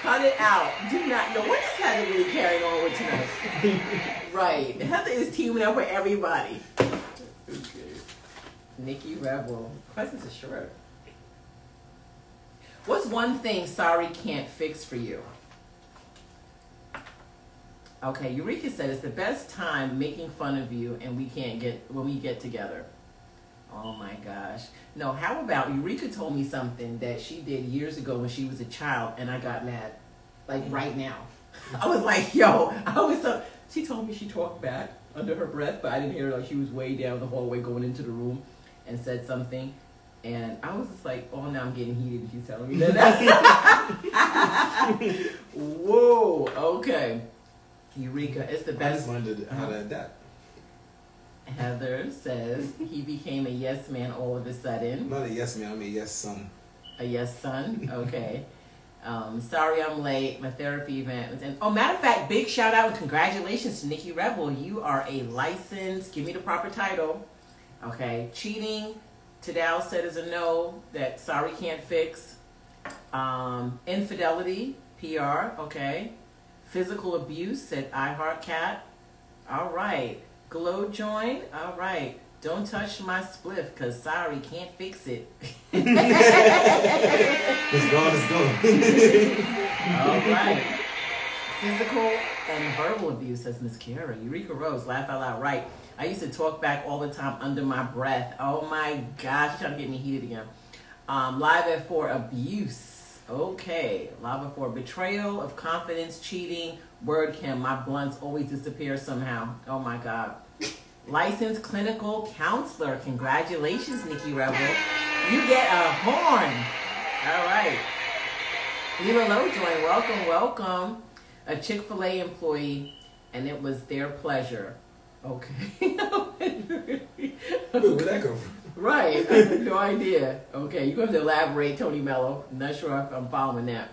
cut it out. Do not. Yo, what is Heather really carrying on with tonight? right. Heather is teaming up with everybody. Okay. Nikki Rebel. Questions are short. What's one thing sorry can't fix for you? Okay, Eureka said it's the best time making fun of you and we can't get when we get together. Oh my gosh. No, how about Eureka told me something that she did years ago when she was a child and I got mad. Like mm. right now. I was like, yo, I was so she told me she talked back under her breath, but I didn't hear her like she was way down the hallway going into the room and said something. And I was just like, oh, now I'm getting heated. She's telling me that. Whoa. Okay. Eureka, it's the best. I just learned how to adapt. Heather says he became a yes man all of a sudden. not a yes man. I'm a yes son. A yes son. Okay. Um, sorry I'm late. My therapy event was in. Oh, matter of fact, big shout out and congratulations to Nikki Rebel. You are a licensed. Give me the proper title. Okay. Cheating. Tadao said is a no. That sorry can't fix. Um, infidelity. PR. Okay. Physical abuse. Said I heart cat. All right. Glow join. All right. Don't touch my spliff, cause sorry can't fix it. It's gone. It's gone. All right. Physical and verbal abuse, says Miss Kara. Eureka Rose, laugh out loud. Right. I used to talk back all the time under my breath. Oh my gosh, trying to get me heated again. Um, live at four, abuse. Okay. Live at four, betrayal of confidence, cheating. Word Kim, my blunts always disappear somehow. Oh my God. Licensed clinical counselor. Congratulations, Nikki Rebel. You get a horn. All right. Lila Lojoy, welcome, welcome. A Chick fil A employee, and it was their pleasure. Okay. Where'd that come from? Right. I have no idea. Okay, you have to elaborate, Tony Mello. I'm not sure if I'm following that.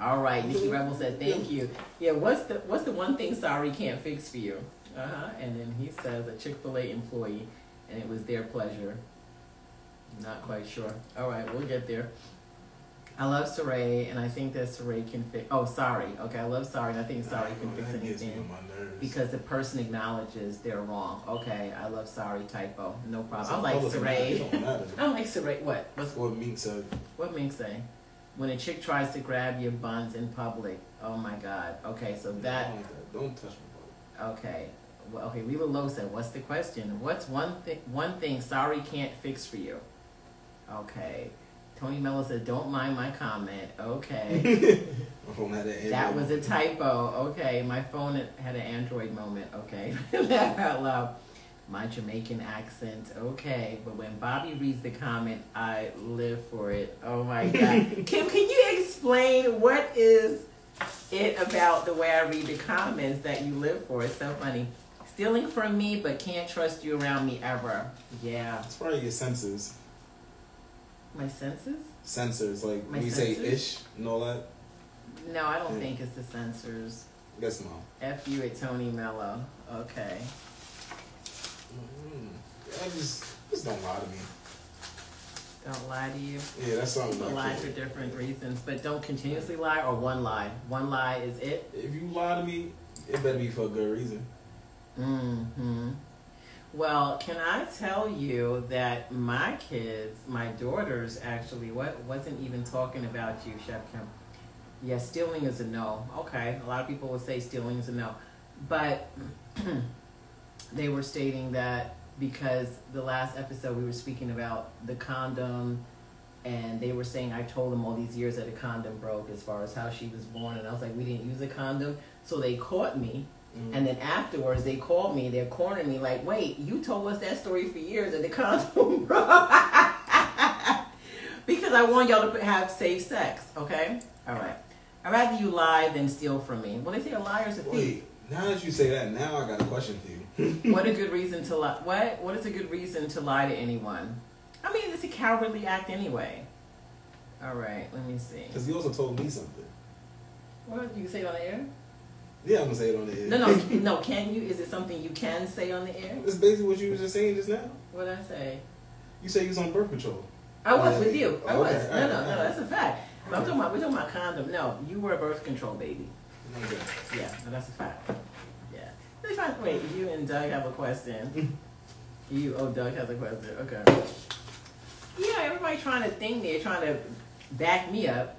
All right, Nikki Rebel said thank you. Yeah, what's the what's the one thing sorry can't fix for you? Uh huh. And then he says a Chick fil A employee, and it was their pleasure. Not quite sure. All right, we'll get there. I love Saray, and I think that Saray can fix. Oh, sorry. Okay, I love sorry, and I think sorry can fix That gets me anything on my nerves. because the person acknowledges they're wrong. Okay, I love sorry typo. No problem. I like colors matter. It Saray. don't matter. I like Saray. What? What's What Meek said. what Mink say? When a chick tries to grab your buns in public. Oh my God. Okay, so that. don't touch my Okay. Well, okay. Lila Lowe said, "What's the question? What's one thing? One thing sorry can't fix for you." Okay. Tony Mello said, "Don't mind my comment." Okay. My phone had that. That was a typo. Okay, my phone had an Android moment. Okay, laugh out loud. My Jamaican accent. Okay, but when Bobby reads the comment, I live for it. Oh my God, Kim, can you explain what is it about the way I read the comments that you live for? It's so funny. Stealing from me, but can't trust you around me ever. Yeah, It's probably your senses. My senses. Sensors, like My when you say sensors? ish and all that. No, I don't Yeah. think it's the censors. Guess no. F you at Tony Mello. Okay. Mm, I just, just don't lie to me. Don't lie to you. Yeah, that's something. People lie for different reasons, but don't continuously lie or one lie. One lie is it. If you lie to me, it better be for a good reason. Mm hmm Well, can I tell you that my kids, my daughters, actually, what wasn't even talking about you, Chef Kim. Yeah, stealing is a no. Okay, a lot of people would say stealing is a no, but they were stating that because the last episode we were speaking about the condom, and they were saying I told them all these years that a condom broke as far as how she was born, and I was like, we didn't use a condom, so they caught me. And then afterwards, they called me. They're cornering me like, "Wait, you told us that story for years, and the condom broke." because I want y'all to have safe sex. Okay, all right. I'd rather you lie than steal from me. Well, they say a liar's a thief, Wait, now that you say that, now I got a question for you. what a good reason to lie. What? What is a good reason to lie to anyone? I mean, it's a cowardly act anyway. All right, let me see. Because you also told me something. What did you say on the air? Yeah, I'm gonna say it on the air. No, no, no. Can you? Is it something you can say on the air? It's basically what you was just saying just now. What I say? You say you was on birth control. I was with uh, you. I was. No, no, no. That's a fact. But I'm talking about. We're talking about condom. No, you were a birth control baby. Okay. Yeah, no, that's a fact. Yeah. Let me find- Wait, you and Doug have a question. you. Oh, Doug has a question. Okay. Yeah, everybody trying to think they're trying to back me up.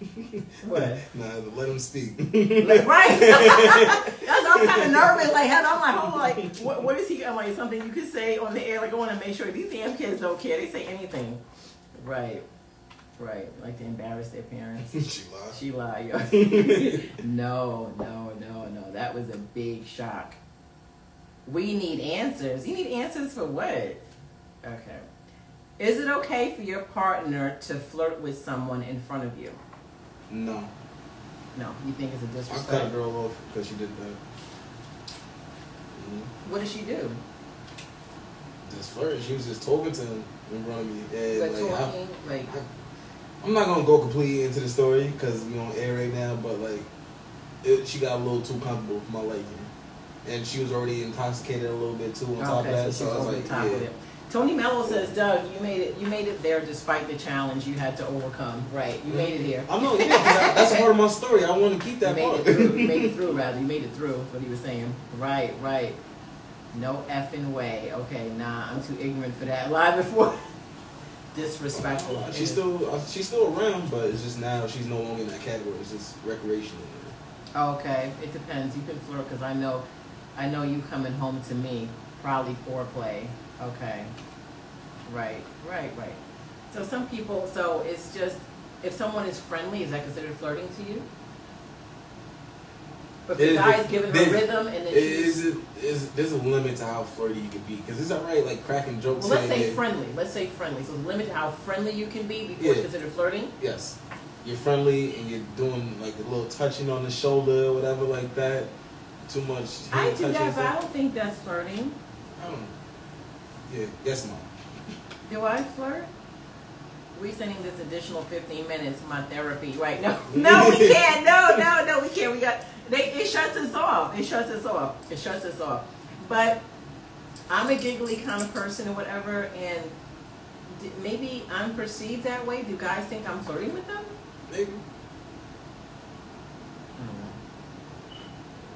What? Nah, let him speak. Like, right? That's I'm kind of nervous. Like, I'm like, oh, like, what, what is he? I'm like, something you could say on the air. Like, I want to make sure these damn kids don't care. They say anything. Right. Right. Like to embarrass their parents. she lied. She lied. yo. no, no, no, no. That was a big shock. We need answers. You need answers for what? Okay. Is it okay for your partner to flirt with someone in front of you? No, No. You think it's a disrespect? I cut a girl off because she did that. Mhm. What did she do? Just flirt. She was just talking to him in front of me, and Like like, I, like I, am not gonna go completely into the story because we on air right now, but like, it, she got a little too comfortable for my liking, and she was already intoxicated a little bit too on top of that. so So, I was like, yeah. With it. Tony Mello says, Doug, you made it. You made it there despite the challenge you had to overcome. Right, you made it here. I know, yeah, 'cause I, that's part of my story. I want to keep You that made part. it through. You made it through, rather. You made it through. What he was saying. Right, right. No effing way. Okay, nah, I'm too ignorant for that. Live before. Disrespectful. she's still uh, she's still around, but it's just now she's no longer in that category. It's just recreational. Okay, it depends. You can flirt because I know, I know you coming home to me. Probably foreplay. Okay. Right, right, right. So some people. So it's just if someone is friendly, is that considered flirting to you? But the It- guy is giving her rhythm and then she's. Is it is there's a limit to how flirty you can be because it's alright like cracking jokes. Well, let's and say there. friendly. Let's say friendly. So limit to how friendly you can be before it's Yeah. considered flirting. Yes, you're friendly and you're doing like a little touching on the shoulder or whatever like that. Too much. I do that, but I don't think that's flirting. I don't know. Yeah. Yes, ma'am. Do I flirt? We're sending this additional 15 minutes my therapy right now. No, we can't. No, no, no, we can't. We got they it shuts us off. It shuts us off. It shuts us off. But I'm a giggly kind of person or whatever, and maybe I'm perceived that way. Do guys think I'm flirting with them? Maybe. I don't know.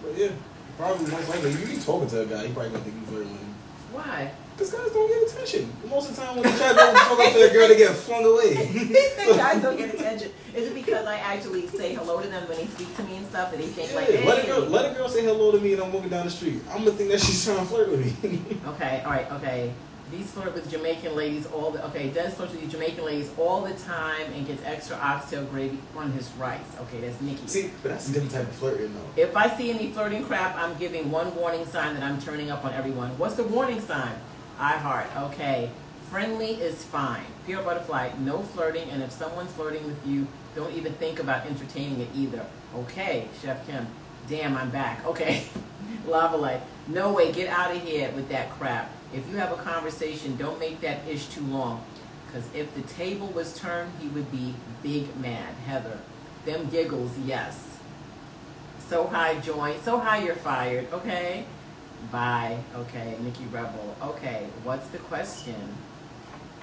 But yeah, probably most likely. If you be talking to a guy, he probably gonna think you flirting with him. Why? Because guys don't get attention. Most of the time when they try to go talk up to a girl, they get flung away. These guys don't get attention. Is it because I actually say hello to them when they speak to me and stuff and they think like, Yeah, let a girl let a girl say hello to me and I'm walking down the street. I'm gonna think that she's trying to flirt with me. Okay, all right, okay. These flirt with Jamaican ladies all the okay. Does flirt with Jamaican ladies all the time and gets extra oxtail gravy on his rice. Okay, that's Nikki. See, but that's a different type of flirting though. If I see any flirting crap, I'm giving one warning sign that I'm turning up on everyone. What's the warning sign? I heart. Okay. Friendly is fine. Pure butterfly, no flirting, and if someone's flirting with you, don't even think about entertaining it either. Okay, Chef Kim. Damn, I'm back. Okay. Lava light. No way, get out of here with that crap. If you have a conversation, don't make that ish too long. Because if the table was turned, he would be big mad. Heather. Them giggles, yes. So high joint. So high you're fired. Okay. Bye. Okay. Nikki Rebel. Okay. What's the question?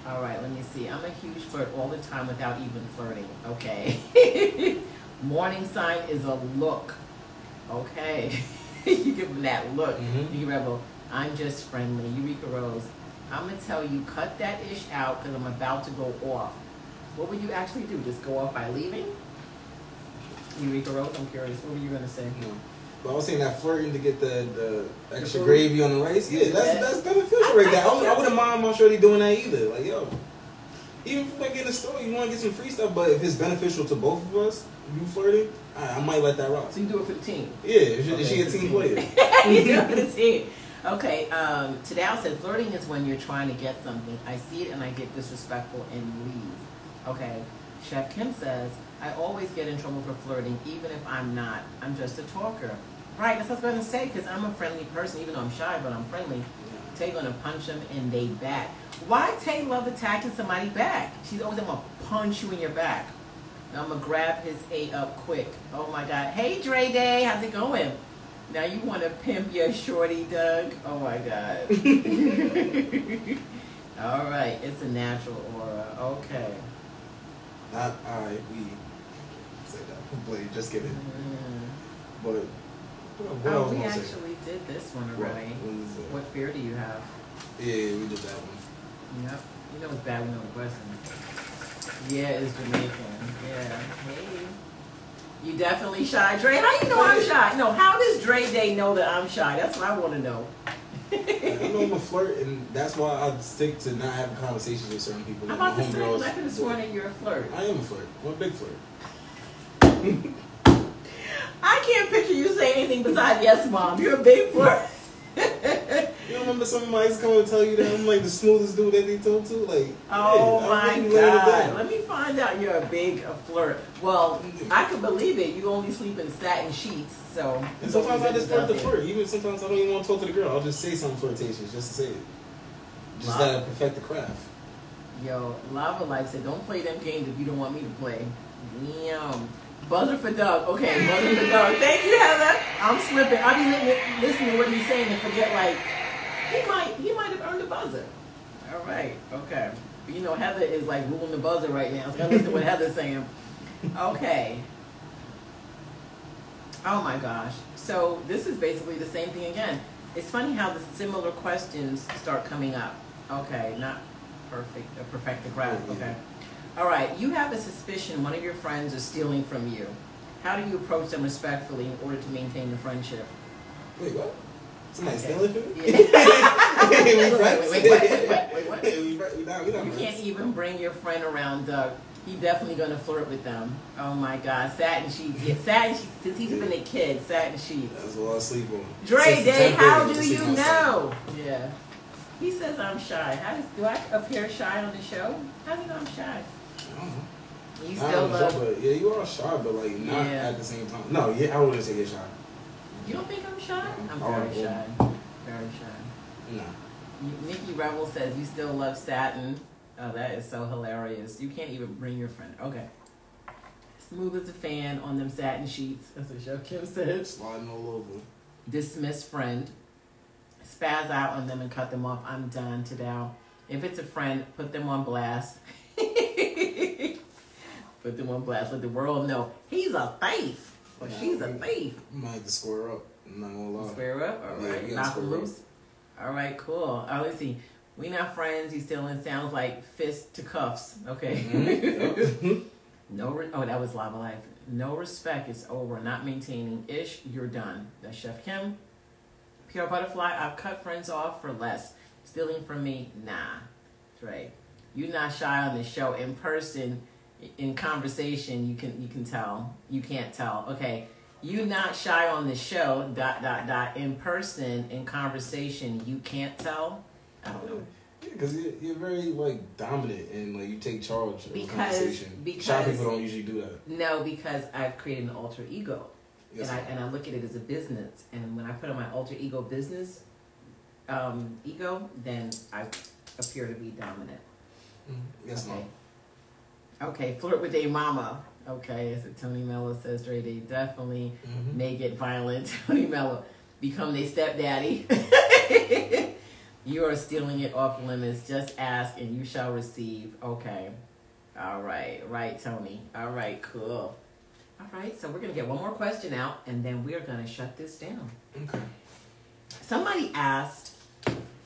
All right. Let me see. I'm a huge flirt all the time without even flirting. Okay. Morning sign is a look. Okay. you give him that look. Mhm. You rebel. I'm just friendly. Eureka Rose. I'm gonna tell you, cut that ish out because I'm about to go off. What would you actually do? Just go off by leaving? Eureka Rose, I'm curious. What were you gonna say? No. But I was saying that flirting to get the, the extra gravy on the rice, yeah, that's Yeah. that's beneficial right there. I, wouldn't- I wouldn't mind my shorty doing that either. Like yo, even if like in the store you want to get some free stuff, but if it's beneficial to both of us, you flirting, I, I might let that rock. So you do it for the team. Yeah, if she, if she a team player. you do it for the team. Okay, um, Tadao said flirting is when you're trying to get something. I see it and I get disrespectful and leave. Okay, Chef Kim says, I always get in trouble for flirting, even if I'm not. I'm just a talker. Right, that's what I was going to say, because I'm a friendly person, even though I'm shy, but I'm friendly. Tay gonna punch him in they back. Why Tay love attacking somebody back? She's always gonna punch you in your back. Now I'm gonna grab his A up quick. Oh my god. Hey Dre Day, how's it going? Now you wanna pimp your shorty, Doug? Oh my god. All right, it's a natural aura. Okay. Not I. We Just kidding. Mm. But what Oh, else we actually did this one What? already. What is it? What fear do you have? Yeah, we did that one. Yep. You know it's bad we know the question. Yeah, it's Jamaican. Yeah. Hey. You definitely shy. Dre, how you know I'm shy? No, how does Dre Day know that I'm shy? That's what I want to know. I know I'm a flirt, and that's why I stick to not having conversations with certain people. I'm Like about to say, homegirls. I could have sworn that you're a flirt. I am a flirt. I'm a big flirt. I can't picture you saying anything besides yes, mom. You're a big flirt. You don't remember somebody come and tell you that I'm like the smoothest dude that they talk to? Like, Oh yeah, my I'm really laying it god. Let me find out you're a big a flirt. Well, I can believe it. You only sleep in satin sheets, so. And sometimes I just flirt the flirt. Even sometimes I don't even want to talk to the girl. I'll just say something flirtatious just to say it. Just Wow. gotta perfect the craft. Yo, Lava Life said, don't play them games if you don't want me to play. Damn. Buzzer for Doug. Okay, buzzer for Doug. Thank you, Heather. I'm slipping. I'll be li- listening to what he's saying and forget, like, he might he might have earned a buzzer. All right, okay. You know, Heather is like ruling the buzzer right now, so I listen to what Heather's saying. Okay. Oh my gosh. So this is basically the same thing again. It's funny how the similar questions start coming up. Okay, not perfect, uh, perfect graph. Okay. All right. You have a suspicion one of your friends is stealing from you. How do you approach them respectfully in order to maintain the friendship? Wait, what? Somebody Okay. stealing from me? Yeah. wait, wait, wait, wait, wait, wait, what? we, we not, we not You can't even bring your friend around Doug. He definitely gonna flirt with them. Oh my God, satin sheets. Yeah, satin sheets. Since he's been a kid, satin sheets. That's what I sleep on. Dre Day, how do you know? Yeah. He says I'm shy. How does do I appear shy on the show? How do you know I'm shy? I don't know. You still love. show, but yeah, you are shy, but like not Yeah. at the same time. No, yeah, I wouldn't say you're shy. You don't think I'm shy? I'm Oh, very yeah. shy. Very shy. Nah. You- Nikki Rebel says you still love satin. Oh, that is so hilarious. You can't even bring your friend. Okay. Smooth as a fan on them satin sheets. That's what Chef Kim said. Sliding all over. Dismiss friend. Spaz out on them and cut them off. I'm done today. If it's a friend, put them on blast. put them on blast. Let the world know he's a thief. Or she's a thief. You might have to square up. I'm not gonna lie. Square up, all Yeah, right. we gotta Knock up. loose. All right, cool. Oh, let's see. We not friends. Still in sounds like fist to cuffs. Okay. Mhm. no. Re- oh, that was lava life. No respect. It's over. Not maintaining. Ish. You're done. That's Chef Kim. Pure butterfly. I've cut friends off for less. Stealing from me. Nah. That's right. You not shy on the show in person. In conversation, you can you can tell. You can't tell. Okay you not shy on the show dot dot dot in person in conversation you can't tell i don't know Yeah, because you're, you're very like dominant and like you take charge of the Because- conversation. Shy people don't usually do that. no because i've created an alter ego Yes, and i and i look at it as a business and when i put on my alter ego business um ego then i appear to be dominant Mhm. yes, okay no. Okay flirt with a mama okay as tony mello says Ray, they definitely Mhm. may get violent. Tony Mello become their stepdaddy. you are stealing it off limits. Just ask and you shall receive. Okay. All right. Right, Tony. All right, cool. All right, so we're gonna get one more question out, and then we're gonna shut this down. Okay. Somebody asked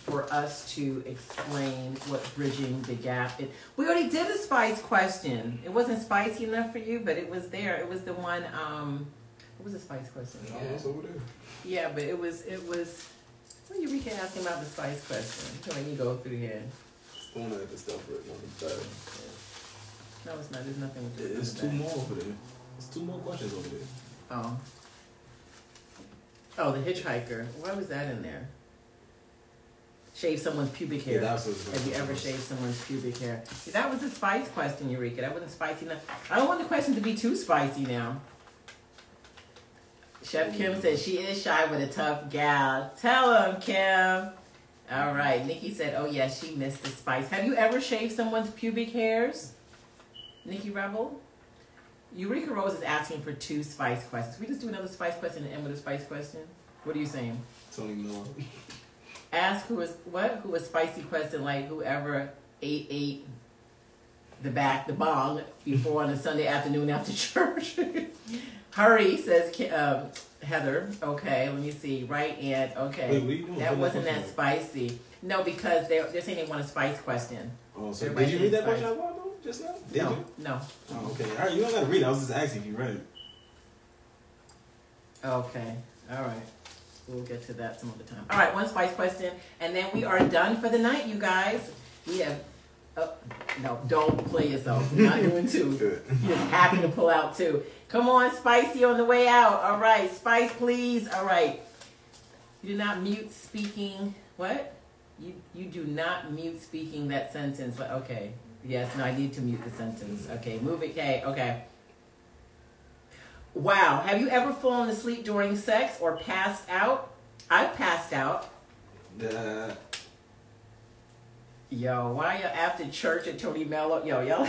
for us to explain what bridging the gap is. We already did a spice question. It wasn't spicy enough for you, but it was there. It was the one. Um, what was the spice question? Oh, it's there. Yeah, but it was it was. What are Eureka asking about the spice question? So let me go through here. Going at the stuff right on the third. No, it's not. There's nothing. with There's in two more over there. There's two more questions over there. Oh. Oh, the hitchhiker. Why was that in there? Shave someone's pubic hair. Yeah, Have you ever shaved someone's pubic hair? See, that was a spice question, Eureka. That wasn't spicy enough. I don't want the question to be too spicy now. Chef Kim says she is shy with a tough gal. Tell him, Kim. All right. Nikki said, oh, yeah, she missed the spice. Have you ever shaved someone's pubic hairs? Nikki Rebel? Eureka Rose is asking for two spice questions. We just do another spice question and end with a spice question? What are you saying? Tony Mello. Ask who was what? Who was spicy question like whoever ate ate the back the bong before on a Sunday afternoon after church. Hurry says um, Heather. Okay, let me see. Right and okay. Wait, what are you doing? that wasn't that spicy. No, because they're they're saying they want a spice question. Oh, so Everybody did you read that question out? Just now? Did no, you? no. Oh, okay. All right, you don't gotta read. I was just asking if you read it. Okay, all right. We'll get to that some other time. All right, one spice question, and then we are done for the night, you guys. We have, oh, no, don't play yourself. We're not doing two. Good. You're happy to pull out two. Come on, spicy on the way out. All right, spice, please. All right. You do not mute speaking. What? You you do not mute speaking that sentence. But okay. Yes. No, I need to mute the sentence. Okay. Move it. Okay. Okay. Wow. Have you ever fallen asleep during sex or passed out? I've passed out. Uh, Yo, why are y'all after church at Tony Mello? Yo, y'all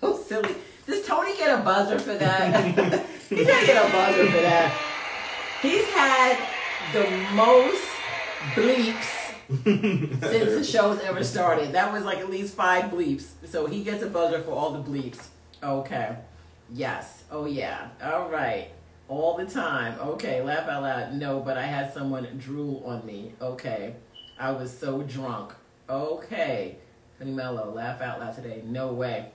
so silly. Does Tony get a buzzer for that? He's gonna get a buzzer for that. He's had the most bleeps since the show's ever started. That was like at least five bleeps. So he gets a buzzer for all the bleeps. Okay. Yes. Oh yeah. All right. All the time. Okay. Laugh out loud. No, but I had someone drool on me. Okay. I was so drunk. Okay. Tony Mello, laugh out loud today. No way.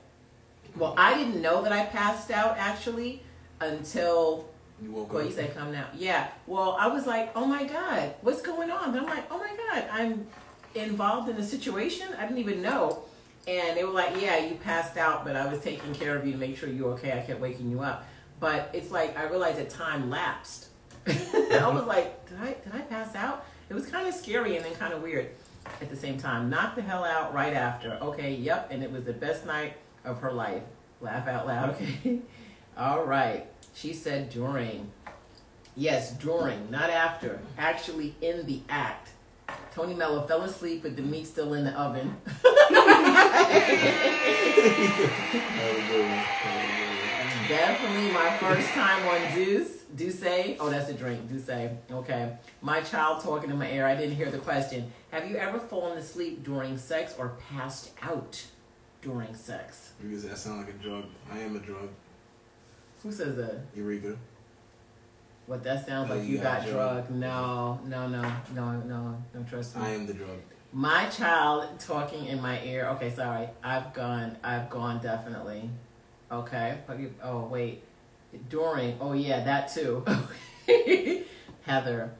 Well, I didn't know that I passed out actually until you woke well, up. you said come now. Yeah. Well, I was like, oh my God, what's going on? And I'm like, oh my God, I'm involved in a situation I didn't even know. And they were like, yeah, you passed out, but I was taking care of you to make sure you're okay. I kept waking you up. But it's like I realized that time lapsed. I was like, did I did I pass out? It was kind of scary and then kind of weird at the same time. Knocked the hell out right after. Okay, yep, and it was the best night of her life. Laugh out loud, okay? All right. She said during. Yes, during, not after. Actually, in the act. Tony Mello fell asleep with the meat still in the oven. That was a good one. That was a good Definitely my first time on Deuce. Douce. Oh, that's a drink. Douce. Okay. My child talking in my ear. I didn't hear the question. Have you ever fallen asleep during sex or passed out during sex? Because that sounds like a drug. I am a drug. Who says that? Eureka. What that sounds Like you got drug. No, no, no, no, no. Don't trust me. I am the drug. My child talking in my ear. Okay, sorry. I've gone. I've gone definitely. Okay. Oh wait. During. Oh yeah, that too. Heather,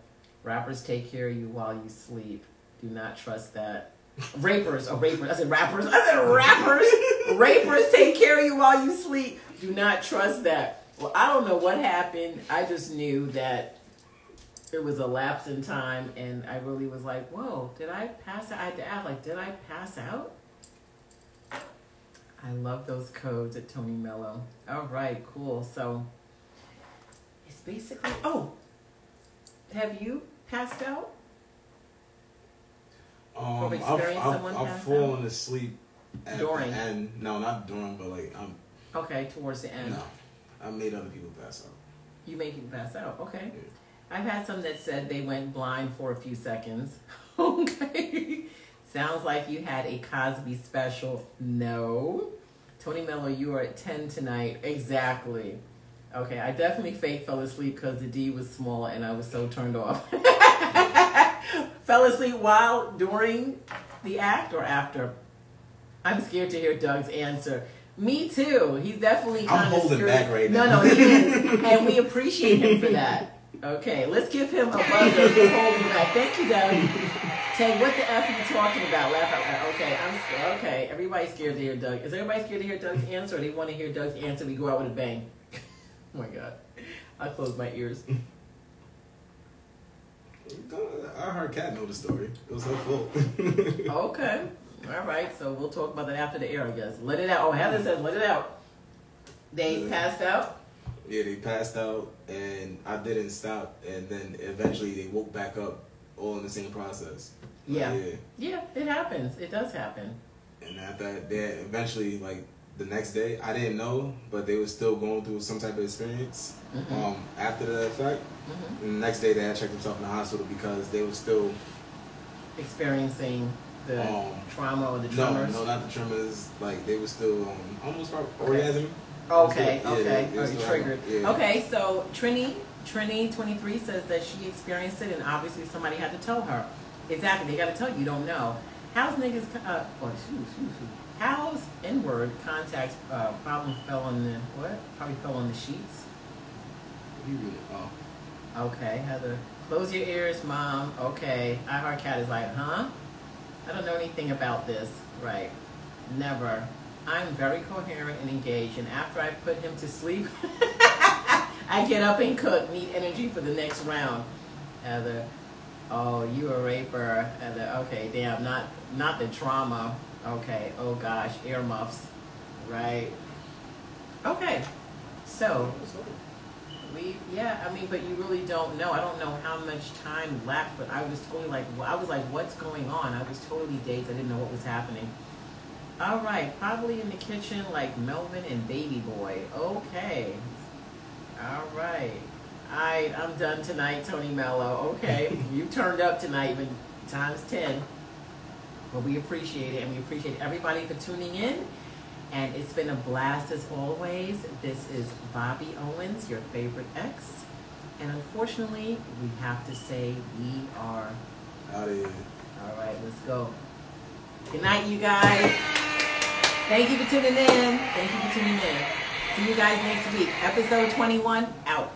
rappers take care of you while you sleep. Do not trust that. Rapers. Oh, rapers. I said rappers. I said rappers. rapers take care of you while you sleep. Do not trust that. Well, I don't know what happened. I just knew that it was a lapse in time and I really was like, whoa, did I pass out? I had to ask, like, did I pass out? I love those codes at Tony Mello. All right, cool. So it's basically, oh, have you passed out? Um, I've, I've, I've fallen asleep at During. the end. No, not during, but like I'm. Okay, towards the end. No, I made other people pass out. You make people pass out. Okay. Yeah. I've had some that said they went blind for a few seconds. okay. Sounds like you had a Cosby special. No. Tony Mello, you are at 10 tonight. Exactly. Okay, I definitely fake fell asleep because the D was small and I was so turned off. fell asleep while during the act or after. I'm scared to hear Doug's answer. Me too. He's definitely I'm kind of holding screwed. back right no, now. No, he is, and we appreciate him for that. Okay, let's give him a buzzer for holding back. Thank you, Doug. Tay, what the f are you talking about? Laugh out loud. Okay, I'm scared. Okay, everybody's scared to hear Doug. Is everybody scared to hear Doug's answer? Or they want to hear Doug's answer? We go out with a bang. oh my god, I closed my ears. I heard Cat know the story. It was her fault. Okay, all right. So we'll talk about that after the air, I guess. Let it out. Oh, Heather says, let it out. They Yeah. passed out. yeah, they passed out, and I didn't stop, and then eventually they woke back up, all in the same process. Yeah. yeah. Yeah, it happens. It does happen. And after that, they eventually like the next day, I didn't know, but they were still going through some type of experience. Mhm. Um, after the effect, hmm and the next day they had checked themselves in the hospital because they were still Experiencing the Um, trauma or the tremors. no, no, not the tremors. Like they were still um, almost Okay. orgasm. Okay, Yeah, okay. they- they Oh, you triggered. have- yeah. Okay, so Trini, Trini twenty three says that she experienced it, and obviously somebody had to tell her. Exactly, they got to tell you. You don't know. How's niggas? Uh, oh, shoot, shoot, shoot. How's inward contacts uh, problem fell on the what? Probably fell on the sheets. You really- oh. Okay, Heather. Close your ears, mom. Okay. I heart cat is like, huh? I don't know anything about this. Right. Never. I'm very coherent and engaged, and after I put him to sleep, I get up and cook, need energy for the next round. Heather. Oh, you a raper. Heather. Okay, damn, not not the trauma. Okay. Oh gosh, earmuffs. Right. Okay. So we, yeah, I mean, but you really don't know. I don't know how much time left, but I was totally like, I was like, what's going on? I was totally dazed. I didn't know what was happening. All right, probably in the kitchen like Melvin and Baby Boy. Okay. All right. I, I'm done tonight, Tony Mello. Okay, you turned up tonight, but times ten. But we appreciate it, and we appreciate everybody for tuning in. And it's been a blast as always. This is Bobby Owens, your favorite ex. And unfortunately, we have to say we are. Out of here. All right, let's go. Good night, you guys. Thank you for tuning in. Thank you for tuning in. See you guys next week. Episode 21 out.